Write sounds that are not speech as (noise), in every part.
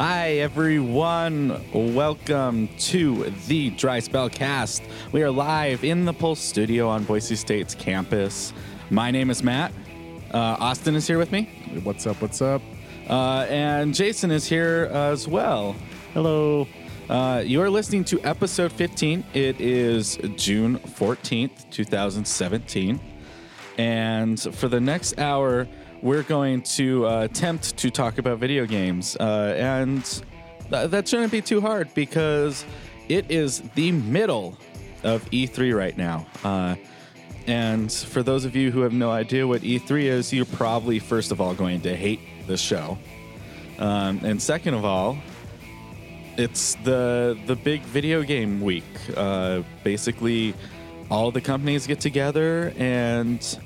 Hi, everyone. Welcome to the Dry Spell Cast. We are live in the Pulse Studio on Boise State's campus. My name is Matt. Uh, Austin is here with me, What's up? What's up? uh, and Jason is here as well. Hello. Uh, you are listening to episode 15. It is June 14th, 2017. And for the next hour, we're going to uh, attempt to talk about video games. Uh, and th- that shouldn't be too hard because it is the middle of E3 right now. Uh, and for those of you who have no idea what E3 is, you're probably, first of all, going to hate the show. Um, and second of all, it's the the big video game week. Uh, basically, all the companies get together and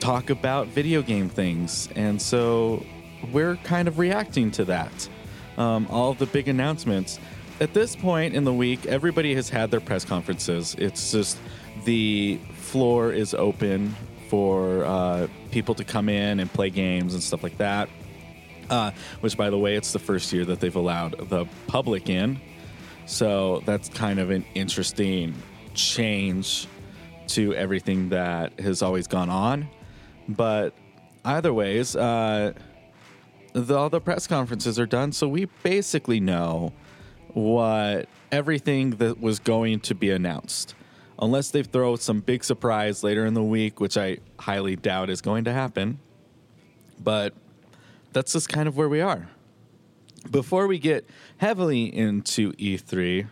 talk about video game things, and so we're kind of reacting to that. Um, all the big announcements. At this point in the week, everybody has had their press conferences. It's just the floor is open for uh, people to come in and play games and stuff like that. Uh, which, by the way, it's the first year that they've allowed the public in. So that's kind of an interesting change to everything that has always gone on. But either ways, uh, the, all the press conferences are done, so we basically know what everything that was going to be announced. Unless they throw some big surprise later in the week, which I highly doubt is going to happen. But that's just kind of where we are. Before we get heavily into E3,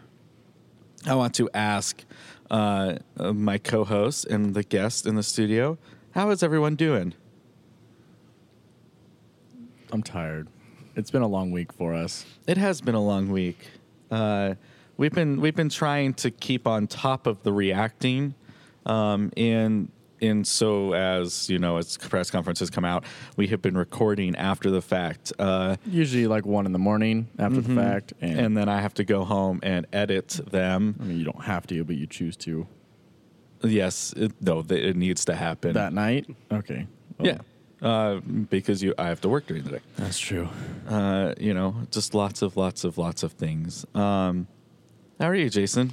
I want to ask uh, my co host and the guest in the studio how is everyone doing? I'm tired. It's been a long week for us. It has been a long week. Uh, we've been we've been trying to keep on top of the reacting, um, in in so as you know, as press conferences come out, we have been recording after the fact. Uh, Usually like one in the morning after the fact, and, and then I have to go home and edit them. I mean you don't have to, but you choose to. Yes, it, no, th- it needs to happen. That night, okay. Well, yeah, uh, because you, I have to work during the day. that's true. Uh, you know, just lots of, lots of, lots of things. Um, how are you, Jason?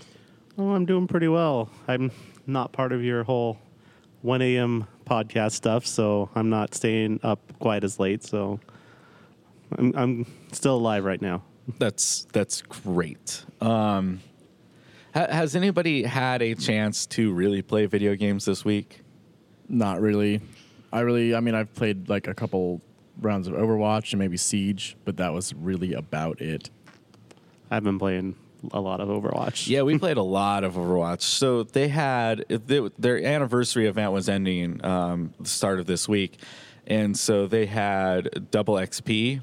Oh, I'm doing pretty well. I'm not part of your whole 1 a.m. podcast stuff, so I'm not staying up quite as late. So I'm, I'm still alive right now. That's that's great. Um, ha- has anybody had a chance to really play video games this week? Not really. I really. I mean, I've played like a couple rounds of Overwatch and maybe Siege, but that was really about it. I've been playing a lot of Overwatch. Yeah, we played a lot of Overwatch. So they had they, their anniversary event was ending um, the start of this week, and so they had double XP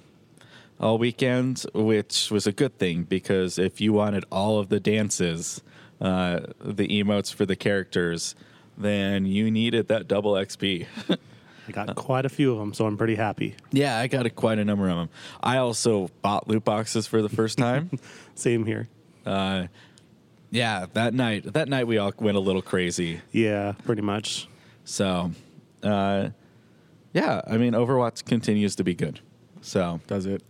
all weekend, which was a good thing because if you wanted all of the dances, uh, the emotes for the characters, then you needed that double XP. (laughs) I got quite a few of them, so I'm pretty happy. yeah, I got a, quite a number of them. I also bought loot boxes for the first time. (laughs) Same here. uh, yeah, that night, that night we all went a little crazy. Yeah, pretty much. So, uh, yeah, I mean, Overwatch continues to be good. So, Does it?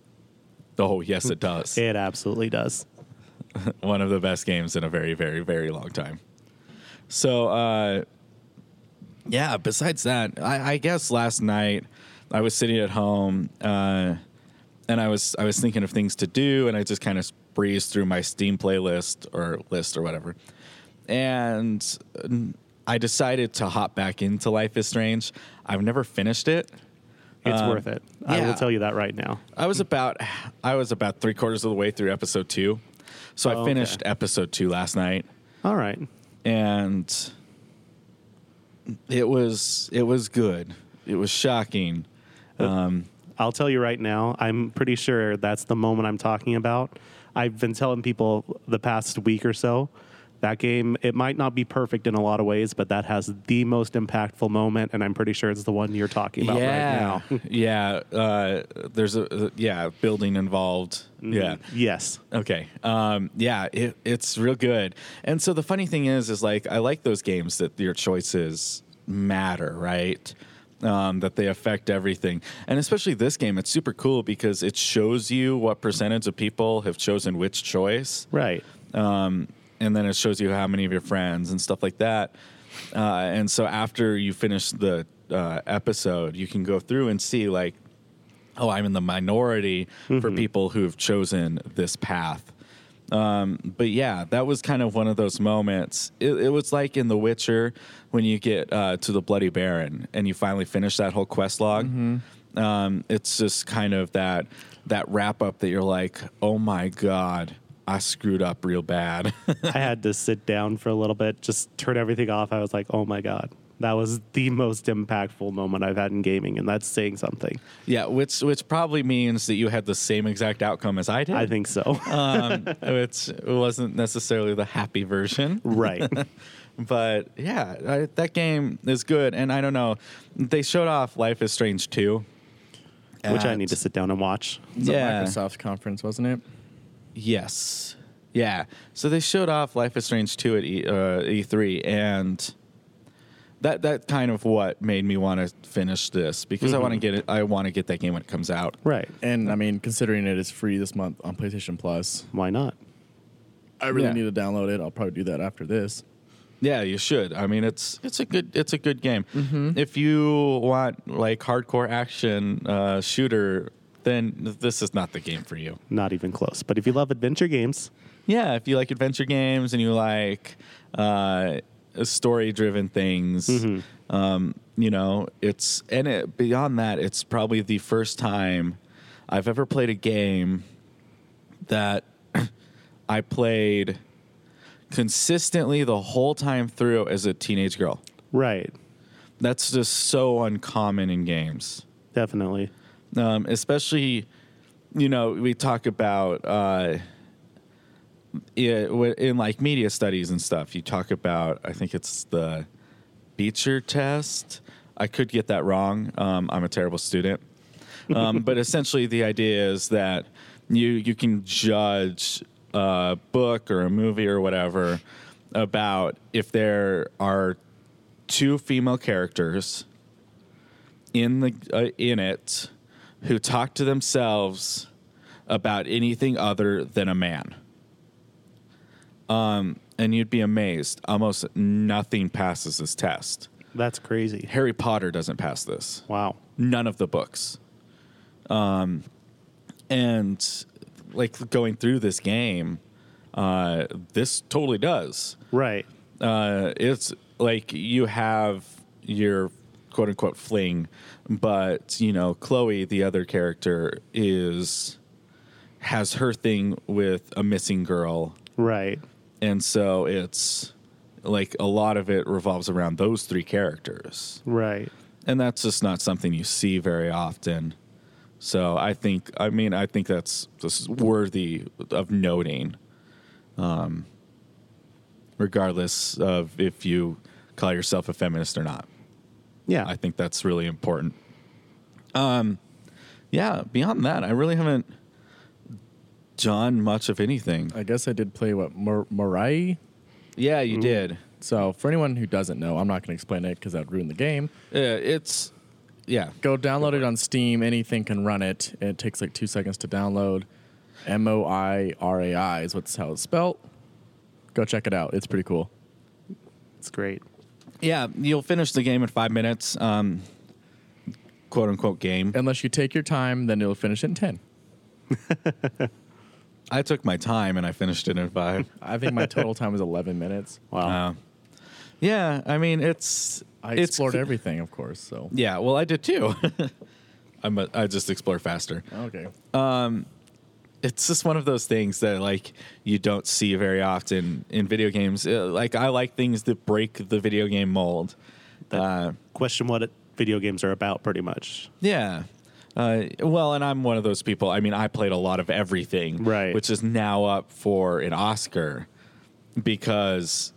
(laughs) oh yes, it does. It absolutely does. (laughs) One of the best games in a very, very, very long time. So, uh, yeah. Besides that, I, I guess last night I was sitting at home uh, and I was I was thinking of things to do, and I just kind of breezed through my Steam playlist or list or whatever, and I decided to hop back into Life is Strange. I've never finished it. It's Um, worth it. I will tell you that right now. I was about I was about three quarters of the way through episode two, so I Oh, okay. finished episode two last night, All right. and it was it was good. It was shocking. Um, I'll tell you right now, I'm pretty sure that's the moment I'm talking about. I've been telling people the past week or so that game, it might not be perfect in a lot of ways, but that has the most impactful moment, and I'm pretty sure it's the one you're talking about yeah, right now. (laughs) yeah. Uh, there's a yeah building involved. Yeah. yes. Okay. Um, yeah, it, it's real good. And so the funny thing is, is like I like those games that your choices matter, right? Um, that they affect everything, and especially this game, it's super cool because it shows you what percentage of people have chosen which choice, Right. um, and then it shows you how many of your friends and stuff like that. Uh, and so after you finish the uh, episode, you can go through and see like, oh, I'm in the minority for people who've chosen this path. Um, but yeah, that was kind of one of those moments. It, it was like in The Witcher when you get uh, to the Bloody Baron and you finally finish that whole quest log. Um, it's just kind of that that wrap up that you're like, oh my god, I screwed up real bad. (laughs) I had to sit down for a little bit, just turn everything off. I was like, oh my God. That was the most impactful moment I've had in gaming, and that's saying something. yeah, which which probably means that you had the same exact outcome as I did. I think so. (laughs) um, which wasn't necessarily the happy version. right. (laughs) But yeah, I, that game is good, and I don't know. They showed off Life is Strange 2. Which I need to sit down and watch. It's a Yeah. Microsoft conference, wasn't it? Yes. Yeah. So they showed off Life is Strange 2 at e, uh, E3, and that that kind of what made me want to finish this because I want to get it. I want to get that game when it comes out. Right. And I mean, considering it is free this month on PlayStation Plus, Why not? I really Yeah. need to download it. I'll probably do that after this. Yeah, you should. I mean, it's it's a good it's a good game. If you want like hardcore action uh, shooter, then this is not the game for you. Not even close. But if you love adventure games, Yeah, if you like adventure games and you like uh, story driven things, um, you know, it's and it, beyond that, it's probably the first time I've ever played a game that (clears throat) I played consistently the whole time through as a teenage girl. right. That's just so uncommon in games Definitely. Um, especially you know we talk about uh, yeah, in like media studies and stuff you talk about i think it's the beecher test. I could get that wrong. Um, i'm a terrible student. Um, but (laughs) essentially the idea is that you you can judge a book or a movie or whatever about if there are two female characters in the uh, in it who talk to themselves about anything other than a man. Um, and you'd be amazed. Almost nothing passes this test. That's crazy. Harry Potter doesn't pass this. Wow. None of the books. Um, and like going through this game, uh, this totally does Right. uh, it's like you have your quote unquote fling, but you know, Chloe, the other character, is has her thing with a missing girl, Right. and so it's like a lot of it revolves around those three characters, Right. and that's just not something you see very often. So I think, I mean, I think that's just worthy of noting, um, regardless of if you call yourself a feminist or not. Yeah. I think that's really important. Um, yeah. Beyond that, I really haven't done much of anything. I guess I did play what Mor- Moirai. Yeah, you did. So for anyone who doesn't know, I'm not going to explain it because that would ruin the game. Yeah, it's yeah. Go download it on Steam. Anything can run it. It takes like two seconds to download. M O I R A I is what's how it's spelled. Go check it out. It's pretty cool. it's great. Yeah, you'll finish the game in five minutes. Um, quote unquote game. Unless you take your time, then it'll finish it in ten. (laughs) I took my time and I finished it in five. (laughs) I think my total time was 11 minutes. Wow. Uh, yeah, I mean it's I it's explored cl- everything, of course. So Yeah, well, I did too. (laughs) I'm a, I just explore faster. okay. It's just one of those things that like you don't see very often in video games. Uh, Like I like things that break the video game mold. Uh, Question what it, video games are about, pretty much. Yeah. Uh, well, and I'm one of those people. I mean, I played a lot of everything, Right. Which is now up for an Oscar because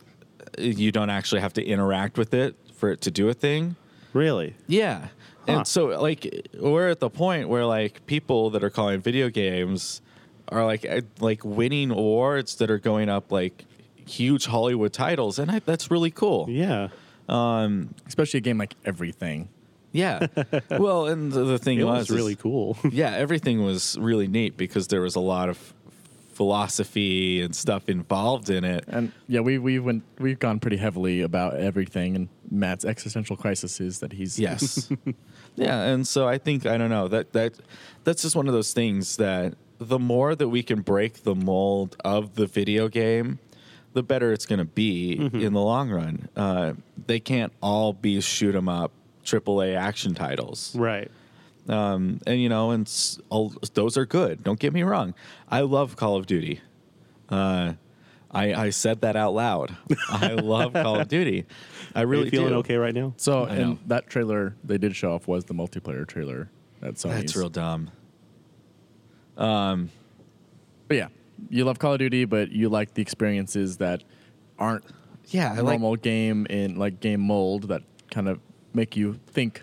you don't actually have to interact with it for it to do a thing. Really? Yeah. Huh. And so, like, we're at the point where like people that are calling video games are like uh, like winning awards that are going up like huge Hollywood titles, and I, that's really cool. Yeah. Especially a game like everything. Yeah. (laughs) well, and the, the thing It was, was is- really cool. (laughs) yeah, everything was really neat because there was a lot of philosophy and stuff involved in it. And yeah, we we went we've gone pretty heavily about everything and Matt's existential crisis is that he's Yes. (laughs) yeah, and so I think I don't know that that that's just one of those things that the more that we can break the mold of the video game, the better it's going to be in the long run. Uh, they can't all be shoot 'em up AAA action titles. right. um, and you know, and all, those are good. Don't get me wrong. I love Call of Duty. Uh, I, I said that out loud. I love Call of Duty. I (laughs) Are really you feeling do. okay right now? So and that trailer they did show off was the multiplayer trailer at Sony's. That's real dumb. But yeah, you love Call of Duty, but you like the experiences that aren't Yeah, I like. normal game in like game mold that kind of make you think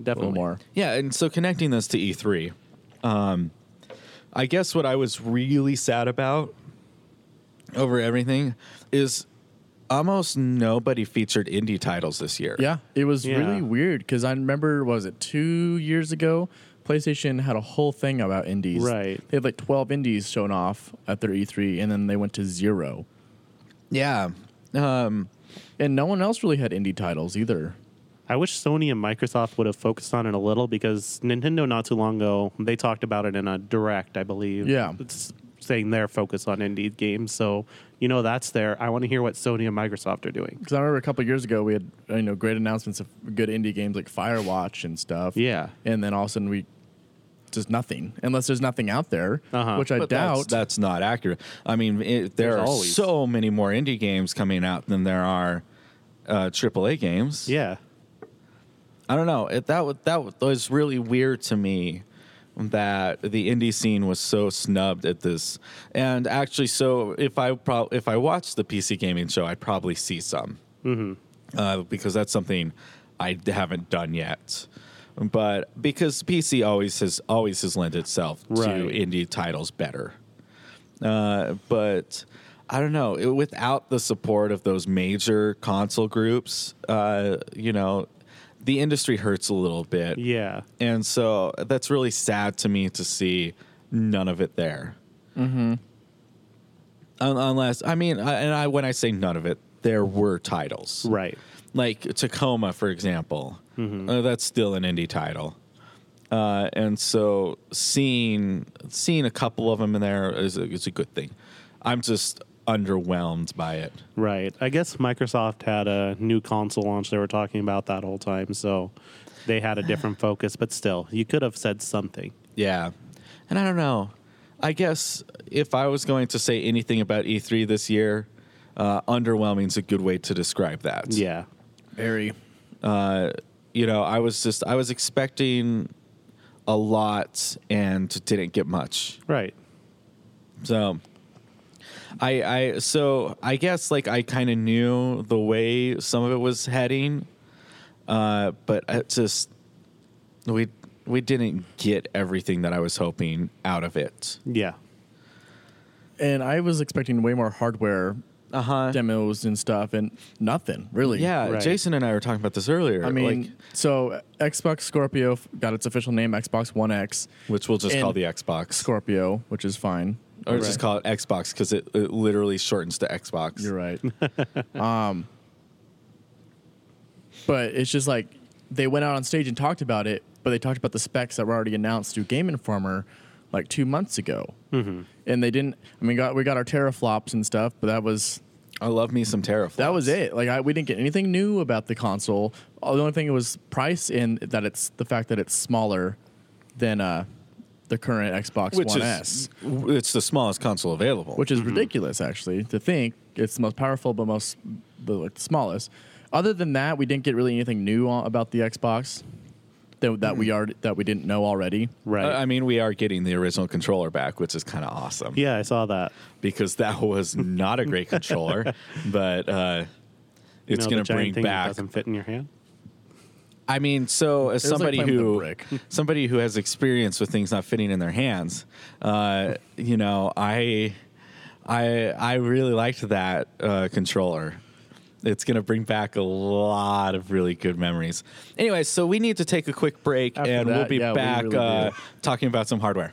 a Definitely little more. Yeah, and so connecting this to E3, um, I guess what I was really sad about over everything is almost nobody featured indie titles this year. Yeah, it was Yeah. really weird because I remember what was it two years ago? PlayStation had a whole thing about indies. Right. They had like twelve indies shown off at their E3, and then they went to zero. yeah. Um, And no one else really had indie titles either. I wish Sony and Microsoft would have focused on it a little because Nintendo not too long ago they talked about it in a direct, I believe. Yeah. it's saying their focus on indie games. So you know that's there. I want to hear what Sony and Microsoft are doing. Because I remember a couple of years ago we had you know great announcements of good indie games like Firewatch and stuff. Yeah. and then all of a sudden we just nothing unless there's nothing out there, Uh-huh. which I But doubt. that's, not accurate. I mean, it, there There's are always- so many more indie games coming out than there are uh, AAA games. Yeah, I don't know. It, that wa- that was really weird to me that the indie scene was so snubbed at this. And actually, so if I pro- if I watched the PC gaming show, I'd probably see some uh, because that's something i haven't done yet. But because PC always has always has lent itself Right. to indie titles better. Uh, but I don't know. It, without the support of those major console groups, uh, you know, the industry hurts a little bit. yeah, And so that's really sad to me to see none of it there. Mm-hmm. unless, I mean, I, and I when I say none of it, there were titles. right. Like Tacoma, for example. Uh, that's still an indie title. Uh, and so seeing seeing a couple of them in there is a, is a good thing. I'm just underwhelmed by it. Right. I guess Microsoft had a new console launch they were talking about that whole time, so they had a different (sighs) focus, but still, you could have said something. Yeah. And I don't know. I guess if I was going to say anything about E3 this year, uh, underwhelming is a good way to describe that. Yeah. Very. Uh, you know, I was just, I was expecting a lot and didn't get much. Right. So I I so I guess like I kind of knew the way some of it was heading, uh, but it just we we didn't get everything that I was hoping out of it. Yeah. And I was expecting way more hardware Uh huh. demos and stuff, and nothing really. Yeah, Right. Jason and I were talking about this earlier. I mean, like, so Xbox Scorpio got its official name, Xbox One X which we'll just call the Xbox, Scorpio, which is fine. Or Right. just call it Xbox because it, it literally shortens to Xbox. You're right. (laughs) um, but it's just like they went out on stage and talked about it, but they talked about the specs that were already announced through Game Informer like two months ago, mm-hmm. and they didn't. I mean, got we got our teraflops and stuff, but that was I love me some Teraflops. that was it. Like I, we didn't get anything new about the console. The only thing was price and that it's the fact that it's smaller than uh, the current Xbox Which One is S, it's the smallest console available. which is ridiculous actually to think it's the most powerful but most the, like, smallest. Other than that, we didn't get really anything new on, about the Xbox that, that we are that we didn't know already. Right. I I mean, we are getting the original controller back, which is kind of awesome. yeah, I saw that. because that was not a great controller, (laughs) but uh, You it's know, going to giant bring thing that back. doesn't fit in your hand. I mean, so as like somebody a who (laughs) somebody who has experience with things not fitting in their hands, uh, you know, I I I really liked that uh, controller. it's going to bring back a lot of really good memories. Anyway, so we need to take a quick break, After and we'll be yeah, we back really uh, talking about some hardware.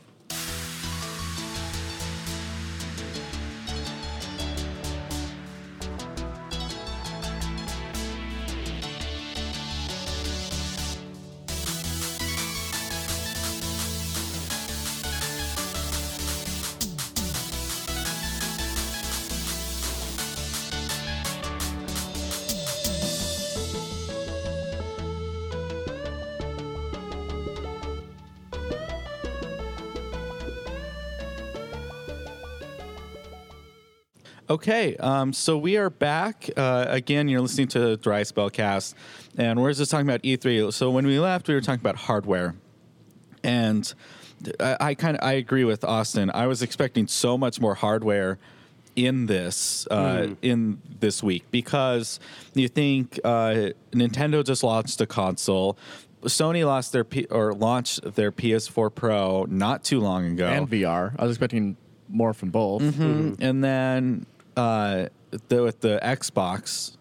Okay, um, so we are back uh, again. You're listening to Dry Spellcast, and we're just talking about E3. So when we left, we were talking about hardware, and I, I kind of I agree with Austin. I was expecting so much more hardware in this uh, in this week because you think uh, Nintendo just launched a console. Sony lost their P- or launched their PS4 Pro not too long ago, and VR. I was expecting more from both. Mm-hmm. and then uh, the, with the Xbox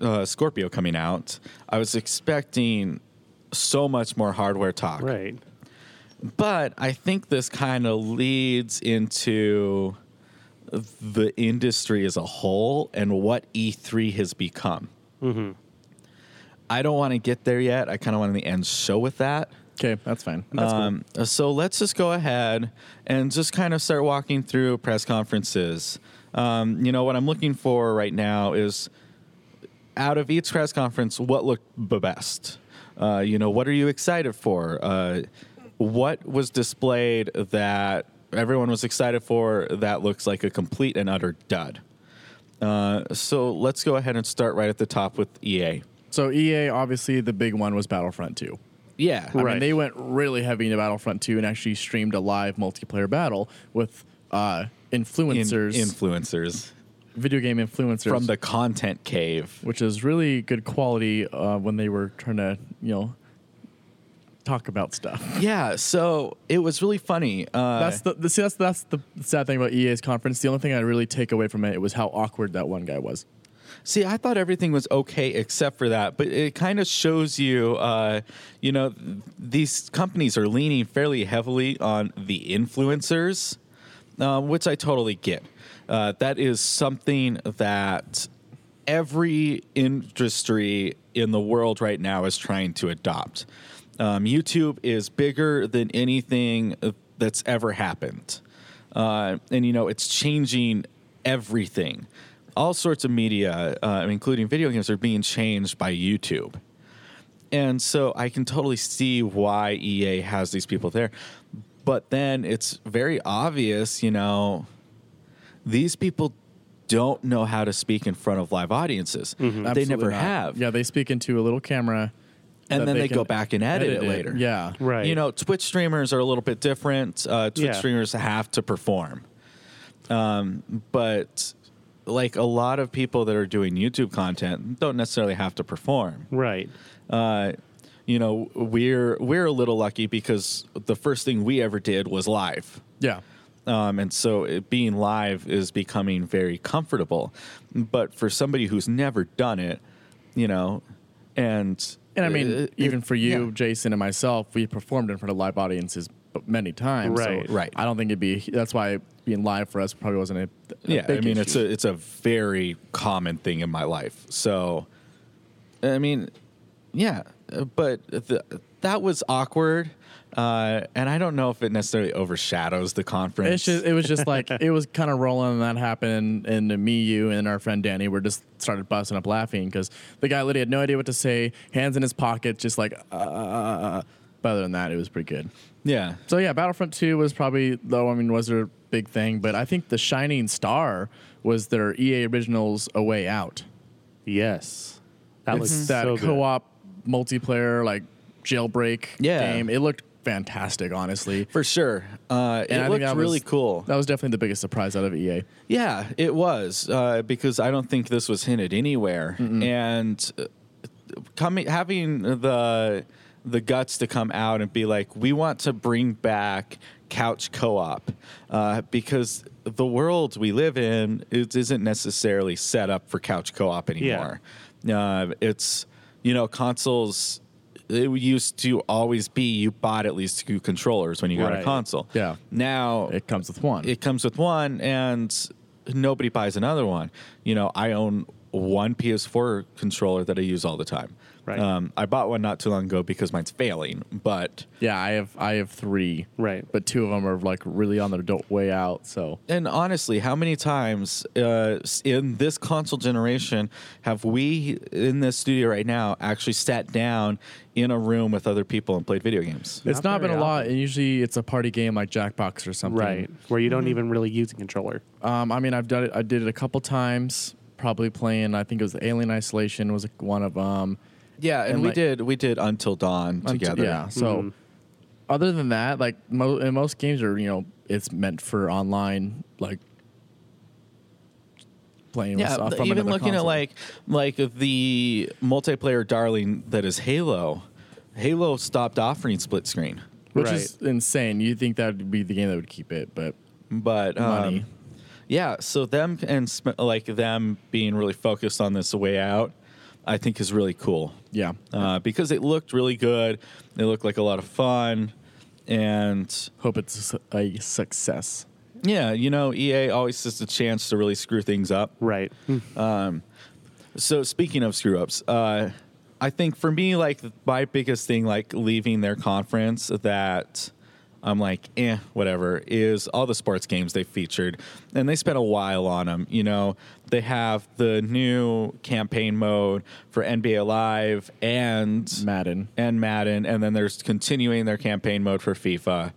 uh, Scorpio coming out, I was expecting so much more hardware talk. Right. But I think this kind of leads into the industry as a whole and what E3 has become. Hmm. I don't want to get there yet. I kind of want to end show with that. Okay, that's fine. That's cool. Um, so let's just go ahead and just kind of start walking through press conferences. Um, you know, what I'm looking for right now is out of each press conference, what looked the best? Uh, you know, what are you excited for? Uh, what was displayed that everyone was excited for that looks like a complete and utter dud? Uh, so let's go ahead and start right at the top with EA. So EA, obviously, the big one was Battlefront 2. Yeah, I Right. mean, they went really heavy into Battlefront 2 and actually streamed a live multiplayer battle with uh, In- influencers, influencers video game influencers from the content cave. which is really good quality uh, when they were trying to, you know, talk about stuff. Yeah, so it was really funny. Uh, That's the, the see, that's that's the sad thing about EA's conference. The only thing I really take away from it was how awkward that one guy was. see, I thought everything was okay except for that, but it kind of shows you, uh, you know, th- these companies are leaning fairly heavily on the influencers, uh, which I totally get. Uh, that is something that every industry in the world right now is trying to adopt. Um, YouTube is bigger than anything that's ever happened. Uh, and, you know, it's changing everything. All sorts of media, uh, including video games, are being changed by YouTube. And so I can totally see why EA has these people there. But then it's very obvious, you know, these people don't know how to speak in front of live audiences. They never not. have. Yeah, they speak into a little camera, and then they, can go back and edit, it later. Yeah, Right. You know, Twitch streamers are a little bit different. Uh, Twitch Yeah. streamers have to perform. Um, but like a lot of people that are doing YouTube content don't necessarily have to perform. Right. Uh, you know, we're we're a little lucky because the first thing we ever did was live. yeah. Um, and so it, being live is becoming very comfortable. But for somebody who's never done it, you know, and And I mean, uh, even it- for you, yeah. Jason, and myself, we performed in front of live audiences many times. Right. So Right. I don't think it'd be. That's why being live for us probably wasn't a. a yeah, I mean, it's a it's a very common thing in my life. So, I mean, yeah, but the, that was awkward, uh, and I don't know if it necessarily overshadows the conference. It's just, it was just like (laughs) it was kind of rolling, and that happened, and, and me, you, and our friend Danny were just started busting up laughing because the guy literally had no idea what to say, hands in his pocket, just like. Uh, but other than that, it was pretty good. yeah, So yeah, Battlefront Two was probably though. I mean, was their big thing, but I think the shining star was their EA Originals A Way Out. Yes. That It's looks that so good. co-op multiplayer like jailbreak Yeah. game. It looked fantastic, honestly. for sure. Uh, And it I looked really cool. That was definitely the biggest surprise out of EA. Yeah, it was uh, because I don't think this was hinted anywhere, and uh, coming having the the guts to come out and be like, we want to bring back couch co-op uh, because the world we live in it isn't necessarily set up for couch co-op anymore. Uh, it's you know consoles. It used to always be you bought at least two controllers when you got a console. Yeah. Now It comes with one. it comes with one and nobody buys another one. You know, I own one PS4 controller that I use all the time. Right. Um, I bought one not too long ago because mine's failing, but yeah, I have I have three. Right. But two of them are like really on their do- way out. So and honestly, how many times uh, s- in this console generation have we in this studio right now actually sat down in a room with other people and played video games? it's Not not been a very lot. And usually it's a party game like Jackbox or something. Right. Where you don't even really use a controller. Um, I mean, I've done it. I did it a couple times. Probably playing. I think it was Alien Isolation was one of um. Yeah, and, And we like- did we did Until Dawn Until- together. Yeah. So, Mhm. other than that, like mo- and most games are you know it's meant for online like playing. Yeah, with, th- from even another looking at like like the multiplayer darling that is Halo. Halo stopped offering split screen, which Right. is insane. You think that would be the game that would keep it, but but um, Money. yeah. So them and sp- like them being really focused on this way out, I think is really cool yeah, uh, because it looked really good. It looked like a lot of fun, and hope it's a success. yeah, you know, EA always has a chance to really screw things up. Right. So speaking of screw ups, uh, I think for me, like my biggest thing, like leaving their conference, that I'm like, eh, whatever, is all the sports games they featured, and they spent a while on them. You know, they have the new campaign mode for NBA Live and Madden. and Madden, and then there's continuing their campaign mode for FIFA.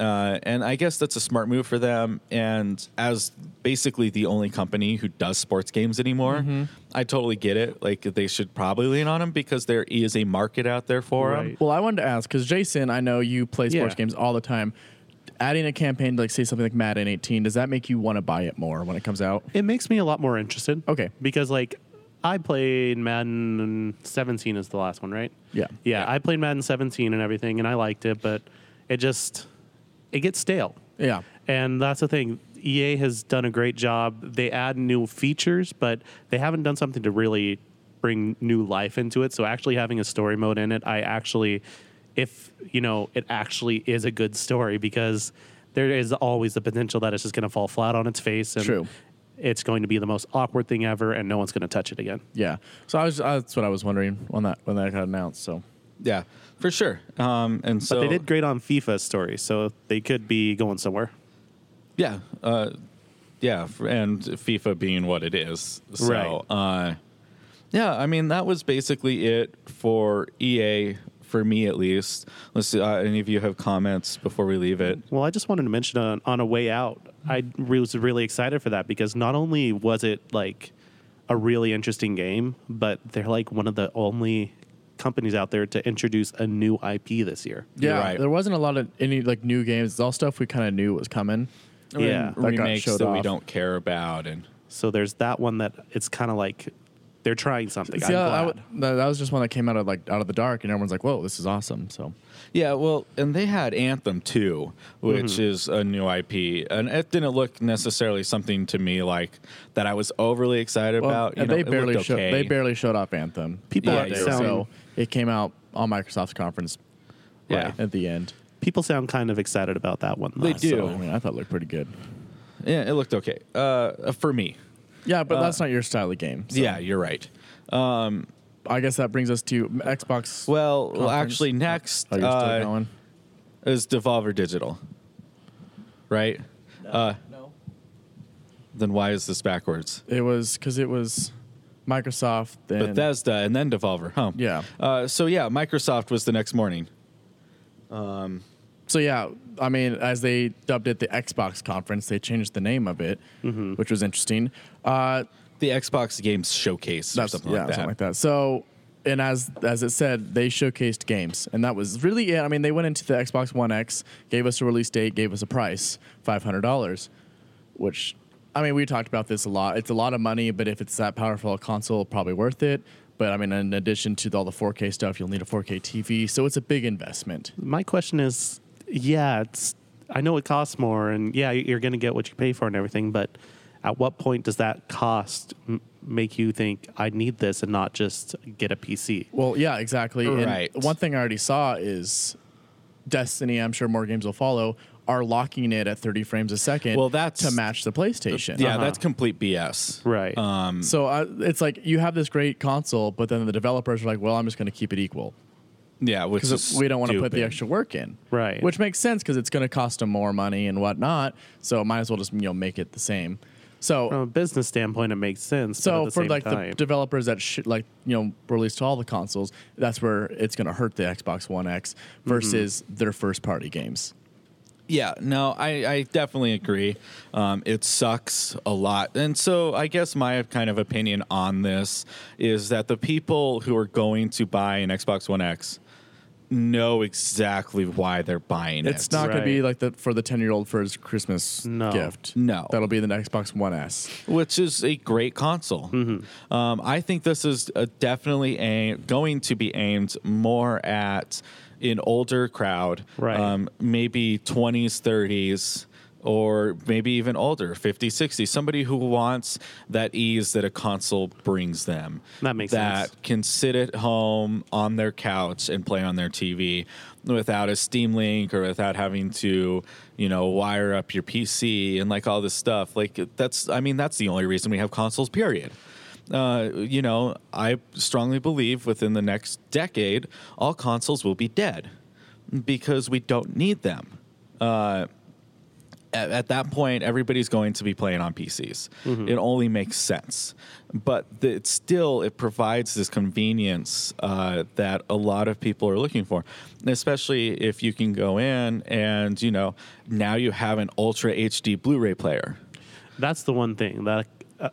Uh, and I guess that's a smart move for them. And as basically the only company who does sports games anymore, Mm-hmm. I totally get it. Like they should probably lean on them because there is a market out there for them. Well, I wanted to ask because Jason, I know you play sports Yeah. games all the time. Adding a campaign to like say something like Madden 18, does that make you want to buy it more when it comes out? It makes me a lot more interested. Okay. Because like I played Madden 17 is the last one, right? Yeah. Yeah, I played Madden 17 and everything, and I liked it, but it just it gets stale. Yeah. And that's the thing. EA has done a great job. They add new features, but they haven't done something to really bring new life into it. So actually having a story mode in it, I actually if, you know, it actually is a good story because there is always the potential that it's just going to fall flat on its face and True. it's going to be the most awkward thing ever and no one's going to touch it again. Yeah. So I was that's what I was wondering when that when that got announced. So Yeah, for sure. Um, and But so they did great on FIFA story, so they could be going somewhere. Yeah, uh, yeah, and FIFA being what it is. So, Right. uh, yeah, I mean that was basically it for EA for me at least. Let's see, uh, any of you have comments before we leave it? Well, I just wanted to mention on, on a way out, I was really excited for that because not only was it like a really interesting game, but they're like one of the only companies out there to introduce a new IP this year. You're yeah, right. there wasn't a lot of any like new games. It's all stuff we kind of knew was coming. I mean, Yeah. That got remakes showed that we don't care about, and So there's that one that it's kind of like they're trying something. See, I'm I- I glad. would- that, that was just one that came out of like out of the dark, and everyone's like, "Whoa, this is awesome!" So yeah, well, and they had Anthem too, which Mm-hmm. is a new IP, and it didn't look necessarily something to me like that I was overly excited Well, about. You and know, they barely looked showed okay. they barely showed off Anthem. People that Yeah, day, you're right. so it came out on Microsoft's conference yeah. at the end. People sound kind of excited about that one. They though, do. so- I mean, I thought it looked pretty good. yeah, it looked okay uh, for me. Yeah, but Uh, that's not your style of game. so Yeah, you're right. I guess that brings us to Xbox. Well, Conference? actually, next oh, you're still uh, going. is Devolver Digital, right? Uh, no. then why is this backwards? It was because it was Microsoft. Then Bethesda and then Devolver, huh? Yeah. Uh, so yeah, Microsoft was the next morning. So yeah, I mean, as they dubbed it the Xbox conference, they changed the name of it, Mm-hmm. which was interesting. Uh, The Xbox Games Showcase or that's something yeah, like that. something like that. So, and as as it said, they showcased games, and that was really it. I mean, they went into the Xbox One X, gave us a release date, gave us a price, five hundred dollars, which. I mean, we talked about this a lot. It's a lot of money, but if it's that powerful a console, probably worth it. But I mean, in addition to all the 4K stuff, you'll need a 4K TV, so it's a big investment. My question is, yeah, it's I know it costs more, and yeah, you're going to get what you pay for and everything, but at what point does that cost m- make you think I need this and not just get a PC? Well, yeah, exactly. And Right. one thing I already saw is Destiny. I'm sure more games will follow. Are locking it at 30 frames a second. Well, that's- to match the PlayStation. Yeah, Uh-huh. that's complete BS. Right. Um, So uh, it's like you have this great console, but then the developers are like, "Well, I'm just going to keep it equal yeah, because we don't want to put the extra work in." Right. Which makes sense because it's going to cost them more money and whatnot. So might as well just you know make it the same. So From a business standpoint, it makes sense. but So at the for same like time, the developers that sh- like you know release to all the consoles, that's where it's going to hurt the Xbox One X versus their first party games. Yeah, no, I, I definitely agree. Um, it sucks a lot. And so I guess my kind of opinion on this is that the people who are going to buy an Xbox One X know exactly why they're buying it. It's not going to be like the for the ten year old for his Christmas No. gift. No. that'll be the Xbox One S. which is a great console. Mm-hmm. Um, I think this is uh definitely aim, going to be aimed more at an older crowd, Right. um, maybe 20s, 30s, or maybe even older, 50s, 60s. Somebody who wants that ease that a console brings them. That makes that sense. can sit at home on their couch and play on their TV without a Steam Link or without having to, you know, wire up your PC and like all this stuff. Like that's, I mean, that's the only reason we have consoles. Period. Uh, you know, I strongly believe within the next decade, all consoles will be dead because we don't need them. Uh, at, at that point, everybody's going to be playing on PCs. It only makes sense, but the, it still it provides this convenience uh, that a lot of people are looking for, especially if you can go in and you know now you have an Ultra HD Blu-ray player. that's the one thing that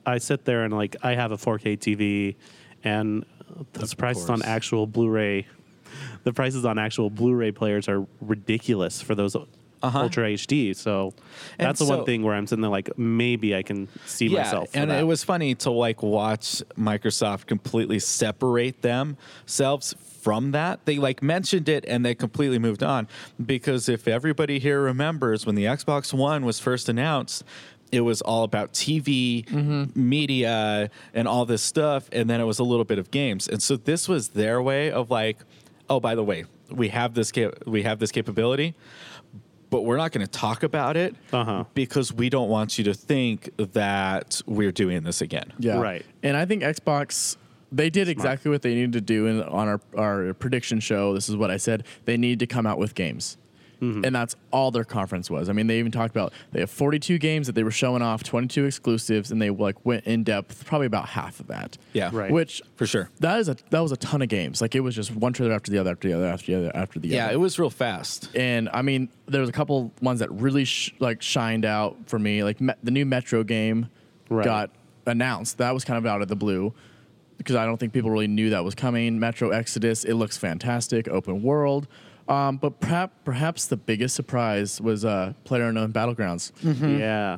I sit there and like I have a 4K TV, and the prices on actual Blu-ray, the prices on actual Blu-ray players are ridiculous for those Uh-huh. Ultra HD. So And that's the so- one thing where I'm sitting there like maybe I can see myself. for and that. it was funny to like watch Microsoft completely separate themselves from that. They like mentioned it and they completely moved on because if everybody here remembers when the Xbox One was first announced, it was all about TV, media, and all this stuff, and then it was a little bit of games. And so this was their way of like, oh, by the way, we have this cap- we have this capability, but we're not going to talk about it Uh-huh. because we don't want you to think that we're doing this again. Yeah, Right. And I think Xbox they did exactly what they needed to do in, on our our prediction show. This is what I said. They need to come out with games. Mm-hmm. And that's all their conference was. I mean, they even talked about they have 42 games that they were showing off, 22 exclusives, and they like went in depth, probably about half of that. Yeah, Right. Which for sure. that is a that was a ton of games. Like it was just one trailer after the other, after the other, after the other, after the Yeah, other. Yeah, it was real fast. and I mean, there was a couple ones that really sh- like shined out for me. Like me- the new Metro game Right. got announced. That was kind of out of the blue because I don't think people really knew that was coming. Metro Exodus, it looks fantastic, open world. Um, but perhaps perhaps the biggest surprise was uh, Player Unknown Battlegrounds. yeah.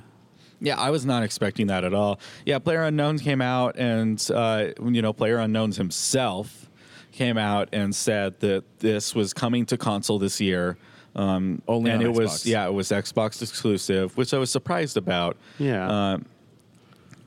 Yeah, I was not expecting that at all. Yeah, Player Unknowns came out, and uh, you know, Player Unknowns himself came out and said that this was coming to console this year. Um, Only and on it was yeah, it was Xbox exclusive, which I was surprised about. Yeah. Um,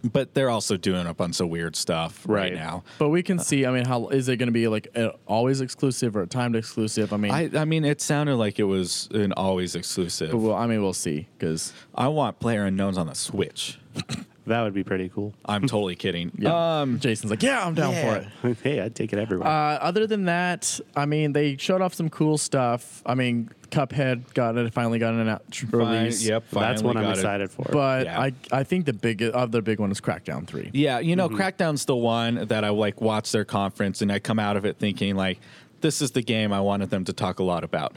but they're also doing a bunch of weird stuff right, Right. now. But we can see. I mean, how is it going to be like uh, always exclusive or timed exclusive? I mean, I, I mean, it sounded like it was an always exclusive. but we'll, I mean, we'll see because I want Player Unknowns on the Switch. (laughs) That would be pretty cool. I'm totally kidding. (laughs) yeah. Um, Jason's like, yeah, I'm down yeah. for it. (laughs) hey, I'd take it everywhere. Uh, other than that, I mean, they showed off some cool stuff. I mean, Cuphead got it, finally got an out- fine, release. yep, That's what I'm got it. excited for. But Yeah. I, I think the big other big one is Crackdown Three. Yeah, you Mm-hmm. know, Crackdown's the one that I like watch their conference and I come out of it thinking like, this is the game I wanted them to talk a lot about.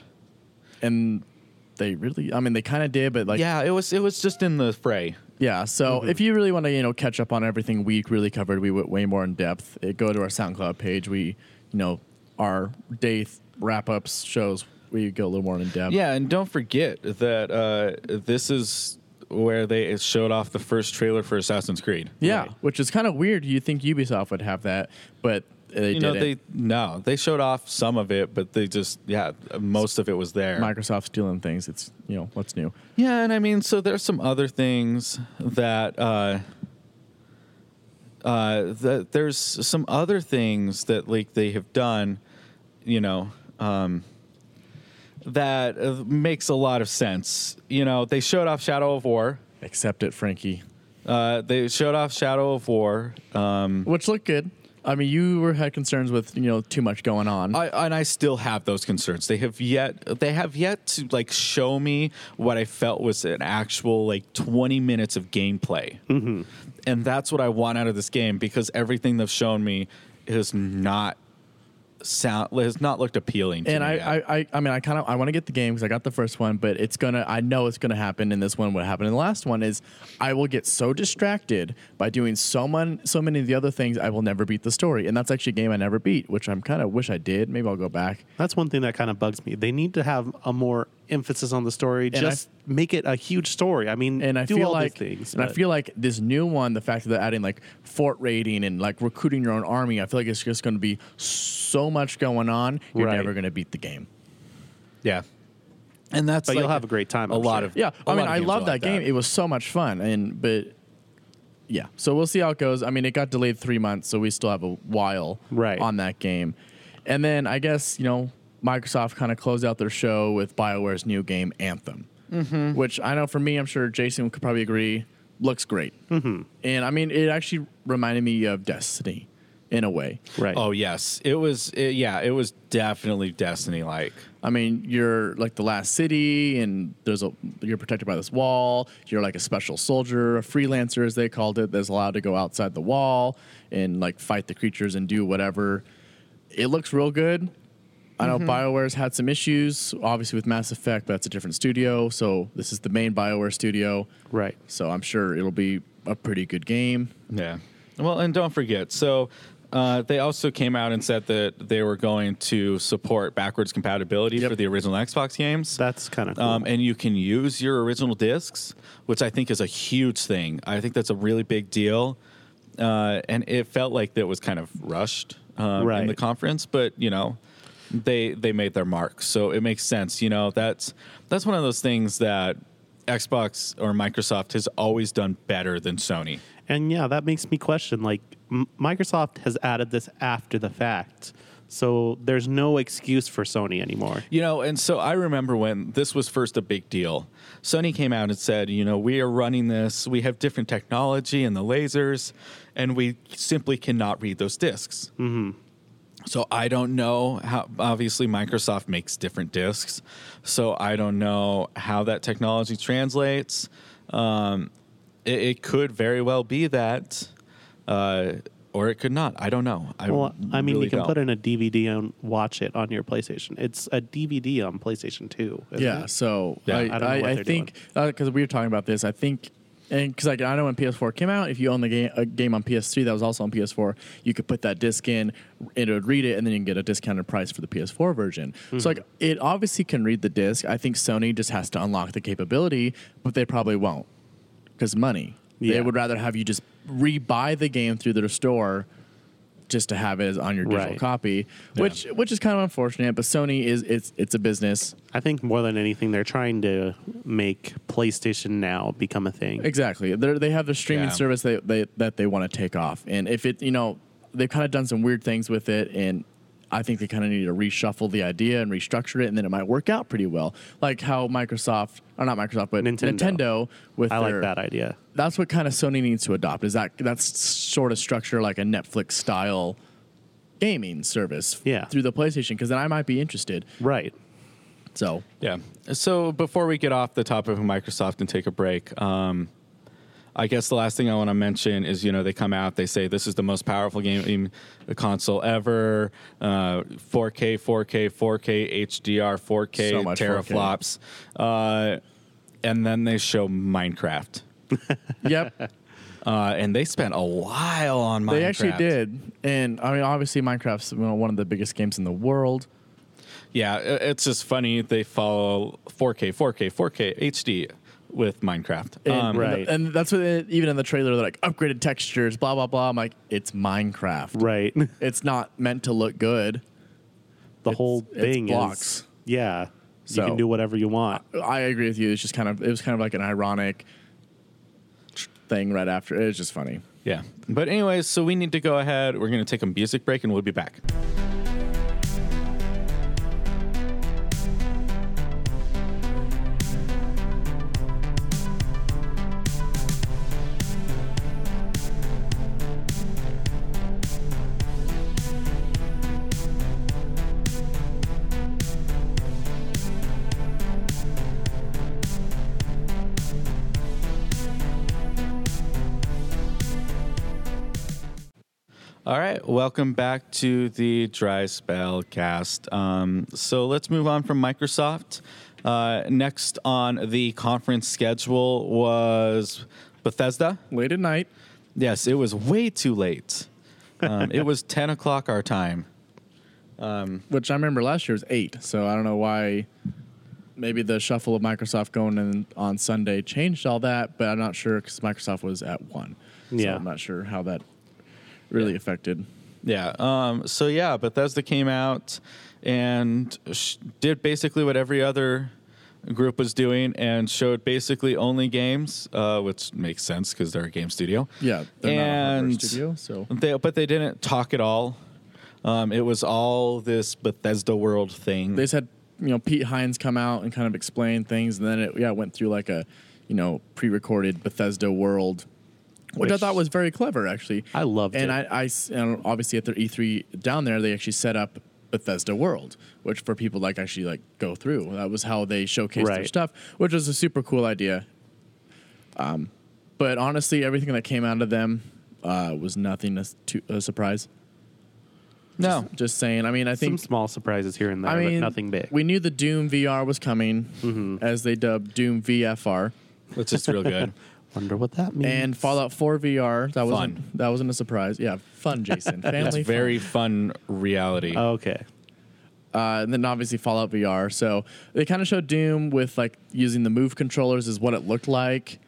and they really, I mean, they kind of did, but like, yeah. it was it was just in the fray. Yeah. So Mm-hmm. if you really want to, you know, catch up on everything we really covered, we went way more in depth. eh, go to our SoundCloud page. We, you know, our day th- wrap ups shows. We go a little more in depth. Yeah, and don't forget that uh, this is where they showed off the first trailer for Assassin's Creed. Yeah, Right. which is kind of weird. You think Ubisoft would have that, but They you know, they didn't. no, they showed off some of it, but they just yeah, most of it was there. Microsoft stealing things. It's you know what's new. Yeah, and I mean, so there's some other things that uh, uh, that there's some other things that like they have done, you know, um, that uh, makes a lot of sense. You know, they showed off Shadow of War. Accept it, Frankie. Uh, they showed off Shadow of War. Um, Which looked good. I mean, you were had concerns with you know too much going on. I, and I still have those concerns. They have yet they have yet to like show me what I felt was an actual like 20 minutes of gameplay. Mm-hmm. And that's what I want out of this game because everything they've shown me is not sound has not looked appealing to and me. I. I, I, I mean, I kind of I want to get the game because I got the first one, but it's gonna. I know it's gonna happen in this one. What happened in the last one is I will get so distracted by doing so mon- so many of the other things. I will never beat the story, and that's actually a game I never beat, which I'm kind of wish I did. Maybe I'll go back. That's one thing that kind of bugs me. They need to have a more emphasis on the story. I- Just make it a huge story. I mean, and I do feel all like, things. and I feel like this new one, the fact that they're adding like fort raiding and like recruiting your own army, I feel like it's just going to be so much going on. You're Right. never going to beat the game. yeah. And that's But like you'll have a great time, A I'm lot sure. of Yeah, I mean, I love are that like game. It was so much fun, and but yeah. So we'll see how it goes. I mean, it got delayed three months, so we still have a while Right. on that game. And then I guess you know Microsoft kind of closed out their show with Bioware's new game Anthem, Mm-hmm. which I know for me, I'm sure Jason could probably agree, looks great. Mm-hmm. And I mean, it actually reminded me of Destiny in a way. right. Oh yes, it was. It, yeah, it was definitely Destiny like. I mean, you're like the last city, and there's a you're protected by this wall. You're like a special soldier, a freelancer, as they called it, that's allowed to go outside the wall and like fight the creatures and do whatever. It looks real good. I know BioWare's had some issues, obviously with Mass Effect, but that's a different studio. So this is the main BioWare studio. right. So I'm sure it'll be a pretty good game. Yeah. Well, and don't forget. So uh, they also came out and said that they were going to support backwards compatibility Yep. for the original Xbox games. That's kind of cool. Um, and you can use your original discs, which I think is a huge thing. I think that's a really big deal. Uh, and it felt like that was kind of rushed um, in the conference, but you know, they they made their mark, so it makes sense. You know, that's that's one of those things that Xbox or Microsoft has always done better than Sony. And yeah, that makes me question like M- Microsoft has added this after the fact. So there's no excuse for Sony anymore. You know, and so I remember when this was first a big deal. Sony came out and said, you know, we are running this. We have different technology and the lasers, and we simply cannot read those disks. Mm-hmm. So I don't know how. Obviously, Microsoft makes different disks, so I don't know how that technology translates. Um, it, it could very well be that, uh, or it could not. I don't know. I Well, I mean, really you can don't. put in a DVD and watch it on your PlayStation. It's a DVD on PlayStation 2. isn't Yeah, it? so Yeah, I, I don't know I, what I think because we were talking about this, I think, and because like I know when PS4 came out, if you own the game a uh, game on PS3 that was also on PS4, you could put that disc in, it would read it, and then you can get a discounted price for the PS4 version. So mm-hmm. like it obviously can read the disc. I think Sony just has to unlock the capability, but they probably won't because money. Yeah. They would rather have you just re-buy the game through their store just to have it as on your digital Right. copy, which which is kind of unfortunate. But Sony is it's it's a business. I think more than anything, they're trying to make PlayStation Now become a thing. Exactly. They they have their streaming Yeah. service they, they, that they want to take off, and if it you know they've kind of done some weird things with it, and I think they kind of need to reshuffle the idea and restructure it, and then it might work out pretty well. Like how Microsoft, or not Microsoft, but Nintendo. Nintendo, with I like that idea. That's what kind of Sony needs to adopt. Is that that's sort of structure like a Netflix style gaming service Yeah. through the PlayStation because then I might be interested. Right. So Yeah. So before we get off the topic of Microsoft and take a break, um, I guess the last thing I want to mention is you know they come out they say this is the most powerful game console ever, uh, 4K, 4K, 4K HDR, 4K So much 4K. teraflops, uh, and then they show Minecraft, (laughs) yep. uh, and they spent a while on Minecraft. They actually did, and I mean, obviously, Minecraft's you know, one of the biggest games in the world. Yeah, it's just funny. They follow 4K, 4K, 4K, HD, with Minecraft. And, Um, Right. and, that's what it, even in the trailer they're like upgraded textures, blah blah blah. I'm like, it's Minecraft. Right. (laughs) It's not meant to look good. The It's- whole it's thing blocks. is yeah. So- you can do whatever you want. I agree with you. It's just kind of it was kind of like an ironic thing right after. It was just funny. Yeah. But anyways, so we need to go ahead. We're going to take a music break and we'll be back. Welcome back to the Dry Spell Cast. Um, so let's move on from Microsoft. Uh, next on the conference schedule was Bethesda. Late at night. Yes, it was way too late. Um, it was (laughs) 10 o'clock our time. which I remember last year was eight. So I don't know why. Maybe the shuffle of Microsoft going in on Sunday changed all that, but I'm not sure because Microsoft was at one. So Yeah. I'm not sure how that really affected. Yeah. Um, so yeah, Bethesda came out and sh- did basically what every other group was doing and showed basically only games, uh, which makes sense because they're a game studio. Yeah, they're not a And studio, so They, but they didn't talk at all. Um, it was all this Bethesda world thing. they just had you know Pete Hines come out and kind of explain things, and then it yeah went through like a you know pre-recorded Bethesda world, which, I thought was very clever actually. I loved it. and it. I, I s- and obviously at their E3 down there, they actually set up Bethesda World, which for people like actually like go through. That was how they showcased their stuff, which was a super cool idea. Um, but honestly, everything that came out of them uh, was nothing as to, a surprise. no. Just saying. I mean, I think Some small surprises here and there, I mean but nothing big. We knew the Doom VR was coming, Mm-hmm. as they dubbed Doom VFR, It's just real good. (laughs) Wonder what that means. and Fallout 4 VR. That Fun. wasn't that wasn't a surprise. Yeah, fun, Jason. (laughs) Family It's very fun reality. okay. uh, and then obviously Fallout VR. So they kind of showed Doom with like using the move controllers is what it looked like,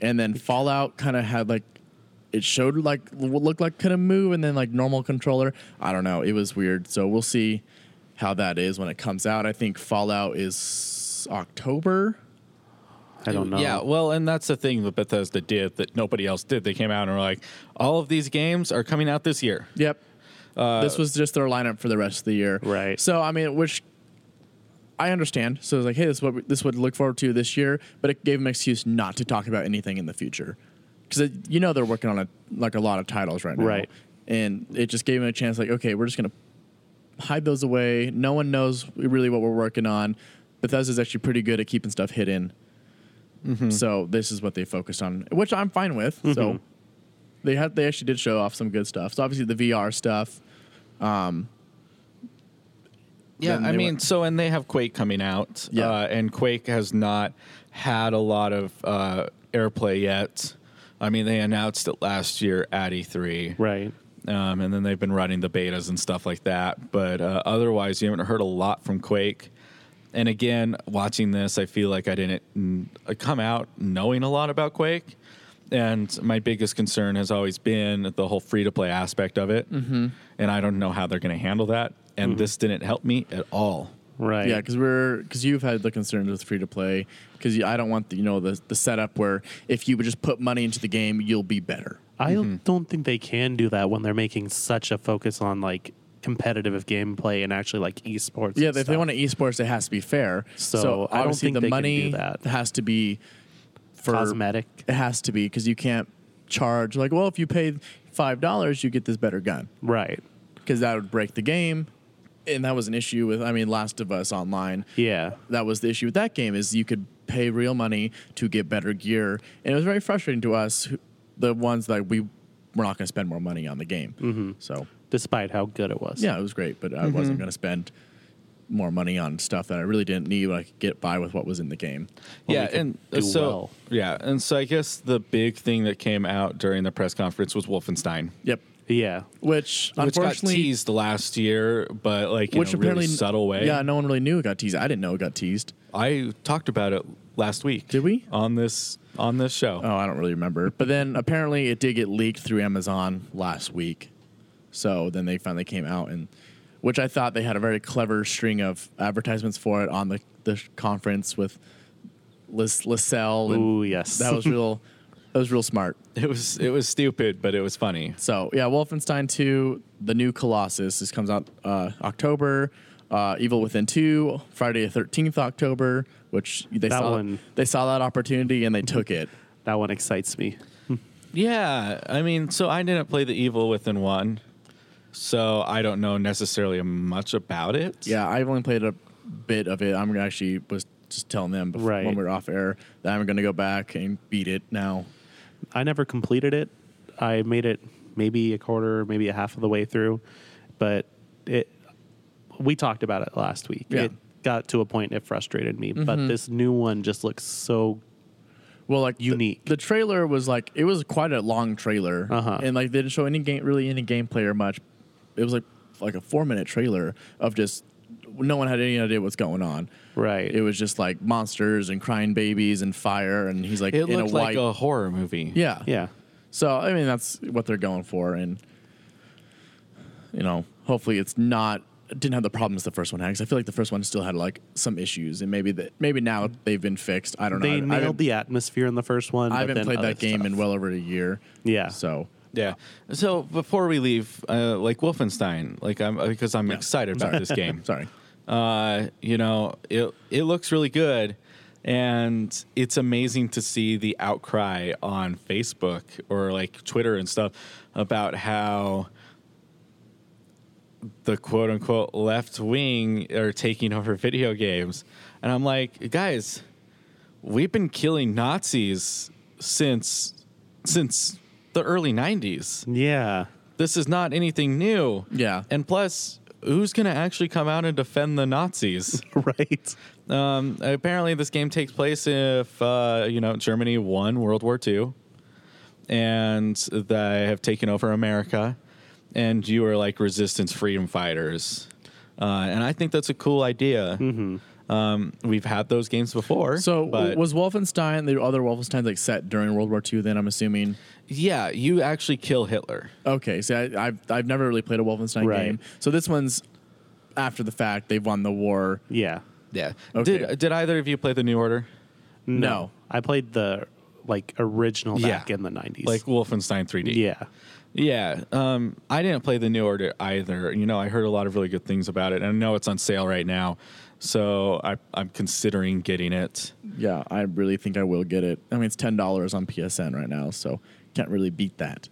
and then Fallout kind of had like it showed like what looked like kind of move, and then like normal controller. I don't know. It was weird. So we'll see how that is when it comes out. I think Fallout is October. I don't know. Yeah, well, and that's the thing that Bethesda did that nobody else did. They came out and were like, all of these games are coming out this year. Yep. Uh, this was just their lineup for the rest of the year. Right. So I mean, which I understand. So it's like, hey, this is what we, this is what to look forward to this year, but it gave them an excuse not to talk about anything in the future because you know they're working on a like a lot of titles right now. Right. And it just gave them a chance. Like, okay, we're just gonna hide those away. No one knows really what we're working on. Bethesda's actually pretty good at keeping stuff hidden. So this is what they focused on, which I'm fine with. So they had they actually did show off some good stuff. So obviously the VR stuff. Yeah, I mean, so and they have Quake coming out, Yeah. uh, and Quake has not had a lot of uh, airplay yet. I mean, they announced it last year at E3, Right. um, and then they've been running the betas and stuff like that. But uh, otherwise, you haven't heard a lot from Quake. And again, watching this, I feel like I didn't mm, come out knowing a lot about Quake. And my biggest concern has always been the whole free to play aspect of it. Mm-hmm. And I don't know how they're going to handle that. And this didn't help me at all. Right. Yeah, because we're because you've had the concerns with free to play because I don't want the, you know the the setup where if you would just put money into the game you'll be better. I Mm-hmm. don't think they can do that when they're making such a focus on like competitive of gameplay and actually like esports. Yeah, if they want to esports, it has to be fair. So, I don't think the money that. has to be for cosmetic. It has to be because you can't charge like well if you pay five dollars you get this better gun Right. because that would break the game, and that was an issue with I mean Last of Us Online. Yeah. that was the issue with that game is you could pay real money to get better gear and it was very frustrating to us who- the ones that we were not going to spend more money on the game Mm-hmm. so Despite how good it was. yeah it was great but i wasn't going to spend more money on stuff that i really didn't need but i could get by with what was in the game yeah, and so well. yeah, and so I guess the big thing that came out during the press conference was Wolfenstein, yep Yeah. which, which got unfortunately teased last year, but like in which a apparently really subtle way. yeah no one really knew it got teased i didn't know it got teased I talked about it last week. Did we? on this on this show? Oh, I don't really remember. But then apparently it did get leaked through Amazon last week. So then they finally came out and which I thought they had a very clever string of advertisements for it on the, the conference with Lis- Lascelles. and Ooh, yes. That was real that was real smart. (laughs) It was it was stupid, but it was funny. So yeah, Wolfenstein 2, the new Colossus. This comes out uh, October. Uh, Evil Within 2, Friday the 13th October, which they That saw one- they saw that opportunity and they took it. That one excites me. Yeah, I mean, so I didn't play the Evil Within one, so I don't know necessarily much about it. Yeah, I've only played a bit of it. I'm actually was just telling them before, Right. when we were off air that I'm going to go back and beat it now. I never completed it. I made it maybe a quarter, maybe a half of the way through, but it. We talked about it last week. Yeah. It got to a point it frustrated me, but this new one just looks so. Well, like Unique. The, trailer was like it was quite a long trailer, Uh-huh. and like they didn't show any game really any gameplay or much. It was like like a four minute trailer of just no one had any idea what's going on. Right. It was just like monsters and crying babies and fire, and he's like It in a looked white. like a horror movie. yeah, Yeah. So I mean that's what they're going for, and you know, hopefully it's not didn't have the problems the first one had because I feel like the first one still had like some issues, and maybe that maybe now they've been fixed. I don't know. They I, I nailed the atmosphere in the first one. I haven't then played that game stuff. in well over a year. Yeah. So Yeah. So before we leave, uh, like Wolfenstein, like I'm because I'm Yeah. excited about this game. (laughs) sorry. Uh, you know, it it looks really good, and it's amazing to see the outcry on Facebook or like Twitter and stuff about how the quote unquote left wing are taking over video games, and I'm like, guys, we've been killing Nazis since since the early '90s Yeah. this is not anything new. Yeah. And plus, who's going to actually come out and defend the Nazis? (laughs) right. um, apparently, this game takes place if, uh, you know, Germany won World War II and they have taken over America and you are like resistance freedom fighters. Uh, and I think that's a cool idea. Um, we've had those games before. So but was Wolfenstein the other Wolfenstein like set during World War II? Then I'm assuming. yeah, you actually kill Hitler. Okay, so I, I've I've never really played a Wolfenstein Right. game. So this one's after the fact. They've won the war. Yeah. Yeah. Okay. Did, did either of you play the New Order? No. I played the like original back Yeah. in the 90s. Like Wolfenstein 3D? yeah. Yeah, um, I didn't play the New Order either. You know, I heard a lot of really good things about it, and I know it's on sale right now, so I, I'm considering getting it. Yeah, I really think I will get it. I mean, it's ten dollars on PSN right now, so can't really beat that.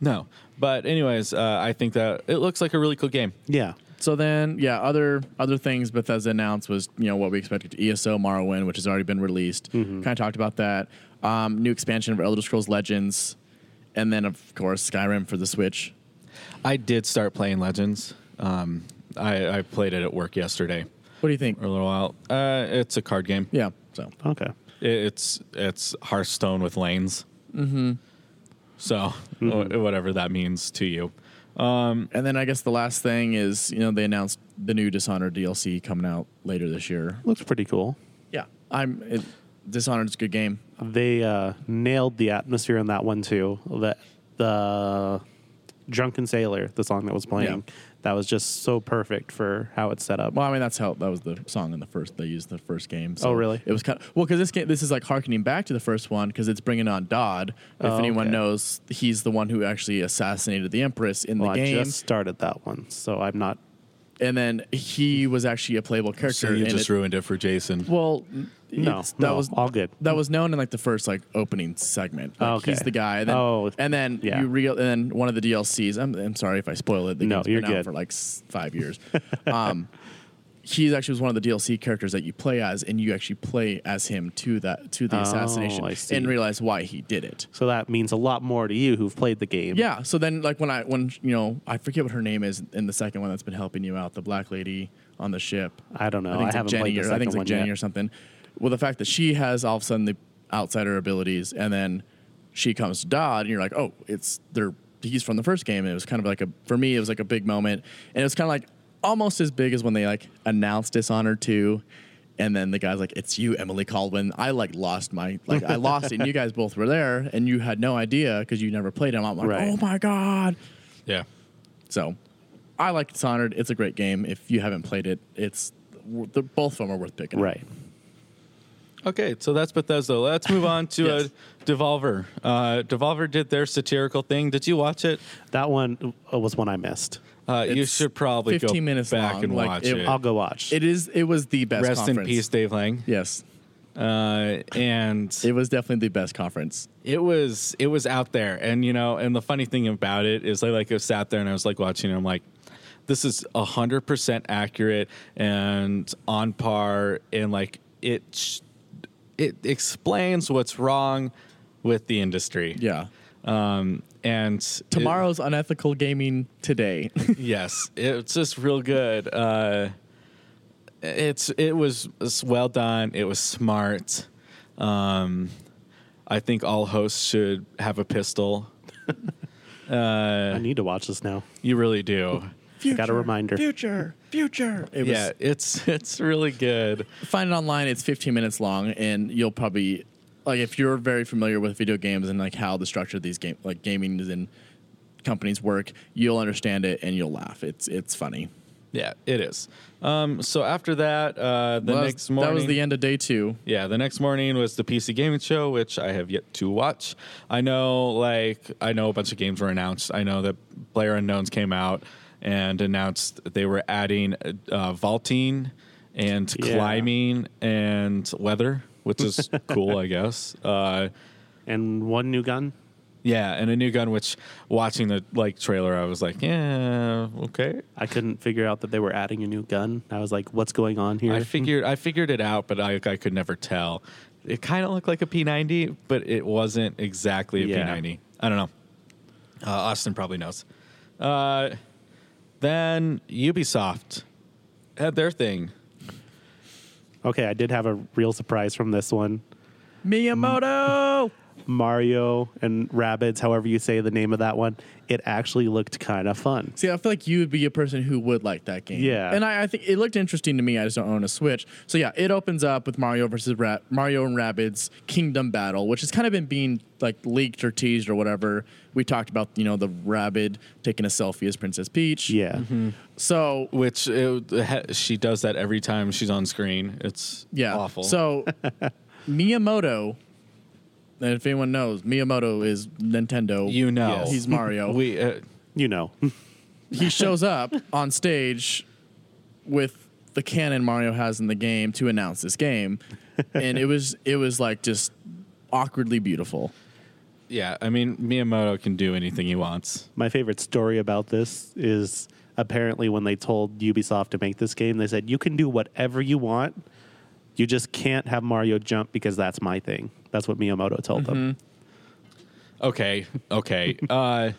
No, but anyways, uh, I think that it looks like a really cool game. Yeah. So then, yeah, other other things Bethesda announced was you know what we expected: ESO Morrowind, which has already been released. Kind of talked about that. Um, new expansion of Elder Scrolls Legends, and then of course Skyrim for the Switch. I did start playing Legends. Um, I, I played it at work yesterday What do you think? for a little while. Uh, it's a card game. Yeah. So Okay. It, it's it's Hearthstone with lanes. Mm-hmm. So wh- whatever that means to you. And then I guess the last thing is, you know, they announced the new Dishonored DLC coming out later this year. Looks pretty cool. Yeah, I'm. It, Dishonored's a good game. They uh, nailed the atmosphere in that one too. The the Drunken Sailor, the song that was playing, Yeah. that was just so perfect for how it's set up. Well, I mean, that's how that was the song in the first. They used the first game. So Oh, really? It was kind of well because this game. This is like harkening back to the first one because it's bringing on Daud. If Oh, anyone okay. knows, he's the one who actually assassinated the Empress in well, the I game, just started that one, so I'm not. And then he was actually a playable character. So you just it- ruined it for Jason. Well, No, that no, was all good. That was known in like the first like opening segment. Like, Okay. He's the guy. And then, Oh, and then yeah. you real and then one of the DLCs. I'm, I'm sorry if I spoil it. The No, you're been out good. for like s- five years. (laughs) um, he actually was one of the DLC characters that you play as, and you actually play as him to that to the Oh, assassination, I and realize why he did it. So that means a lot more to you who've played the game. Yeah. So then, like when I when you know I forget what her name is in the second one that's been helping you out, the black lady on the ship. I don't know. I I, think it's like haven't Jenny played the or I think it's like Jenny yet. or something. Well, the fact that she has all of a sudden the outsider abilities, and then she comes to Daud, and you're like, oh, it's they're he's from the first game. And it was kind of like a for me, it was like a big moment, and it was kind of like almost as big as when they like announced Dishonored two, And then the guy's like, "It's you, Emily Kaldwin." I like lost my like I lost it, and you guys (laughs) both were there, and you had no idea because you never played it. I'm like, Right. "Oh my god!" Yeah. So, I like Dishonored. It's a great game. If you haven't played it, it's the, both of them are worth picking. Right. Okay, so that's Bethesda. Let's move on to Yes. uh, Devolver. Uh, Devolver did their satirical thing. Did you watch it? That one uh, was one I missed. Uh, you should probably go 15 minutes back long. and Like, watch it- it. I'll go watch. It is. It was the best. Rest in peace, Dave Lang. Yes, Uh, and it was definitely the best conference. it was it was out there, and you know, and the funny thing about it is, I like I sat there and I was like watching. it. I'm like, this is hundred percent accurate and on par, and like it sh- it explains what's wrong with the industry. Yeah. Um, and it- Tomorrow's unethical gaming today. (laughs) yes, it's just real good. Uh, it's it was, it's well done. It was smart. Um, I think all hosts should have a pistol. (laughs) I need to watch this now. You really do. future, got a reminder. Future, future. It was, Yeah, it's (laughs) it's really good. Find it online. It's 15 minutes long, and you'll probably like if you're very familiar with video games and like how the structure of these game like gaming is and companies work, you'll understand it and you'll laugh. It's it's funny. Yeah, it is. Um, so after that, uh, the Well, next morning, that was the end of day two. Yeah, the next morning was the PC gaming show, which I have yet to watch. I know, like, I know a bunch of games were announced. I know that PlayerUnknown's came out and announced they were adding uh, vaulting and Yeah. climbing and weather, which is cool, I guess. Uh, And one new gun. yeah, and a new gun. Which watching the like trailer, I was like, yeah, okay. I couldn't figure out that they were adding a new gun. I was like, what's going on here? I figured I figured it out, but I I could never tell. It kind of looked like a P90, but it wasn't exactly a Yeah. P90. I don't know. Uh, Austin probably knows. Uh, then Ubisoft had their thing. Okay, I did have a real surprise from this one. Miyamoto. Mario and Rabbids, however you say the name of that one, it actually looked kind of fun. See, I feel like you would be a person who would like that game. Yeah. and I, I think it looked interesting to me. I just don't own a Switch. So yeah, it opens up with Mario versus Ra- Mario and Rabbids Kingdom Battle, which has kind of been being like leaked or teased or whatever. We talked about you know the Rabbid taking a selfie as Princess Peach. Yeah. Mm-hmm. So Which it, she does that every time she's on screen. It's yeah, awful. So (laughs) Miyamoto. And if anyone knows, Miyamoto is Nintendo. you know, Yes. he's Mario. (laughs) We uh, You know. (laughs) he shows up on stage with the cannon Mario has in the game to announce this game, and it was it was like just awkwardly beautiful. yeah. I mean, Miyamoto can do anything he wants. My favorite story about this is apparently when they told Ubisoft to make this game, they said, you can do whatever you want. You just can't have Mario jump because that's my thing. That's what Miyamoto told them. Okay, okay. (laughs) uh,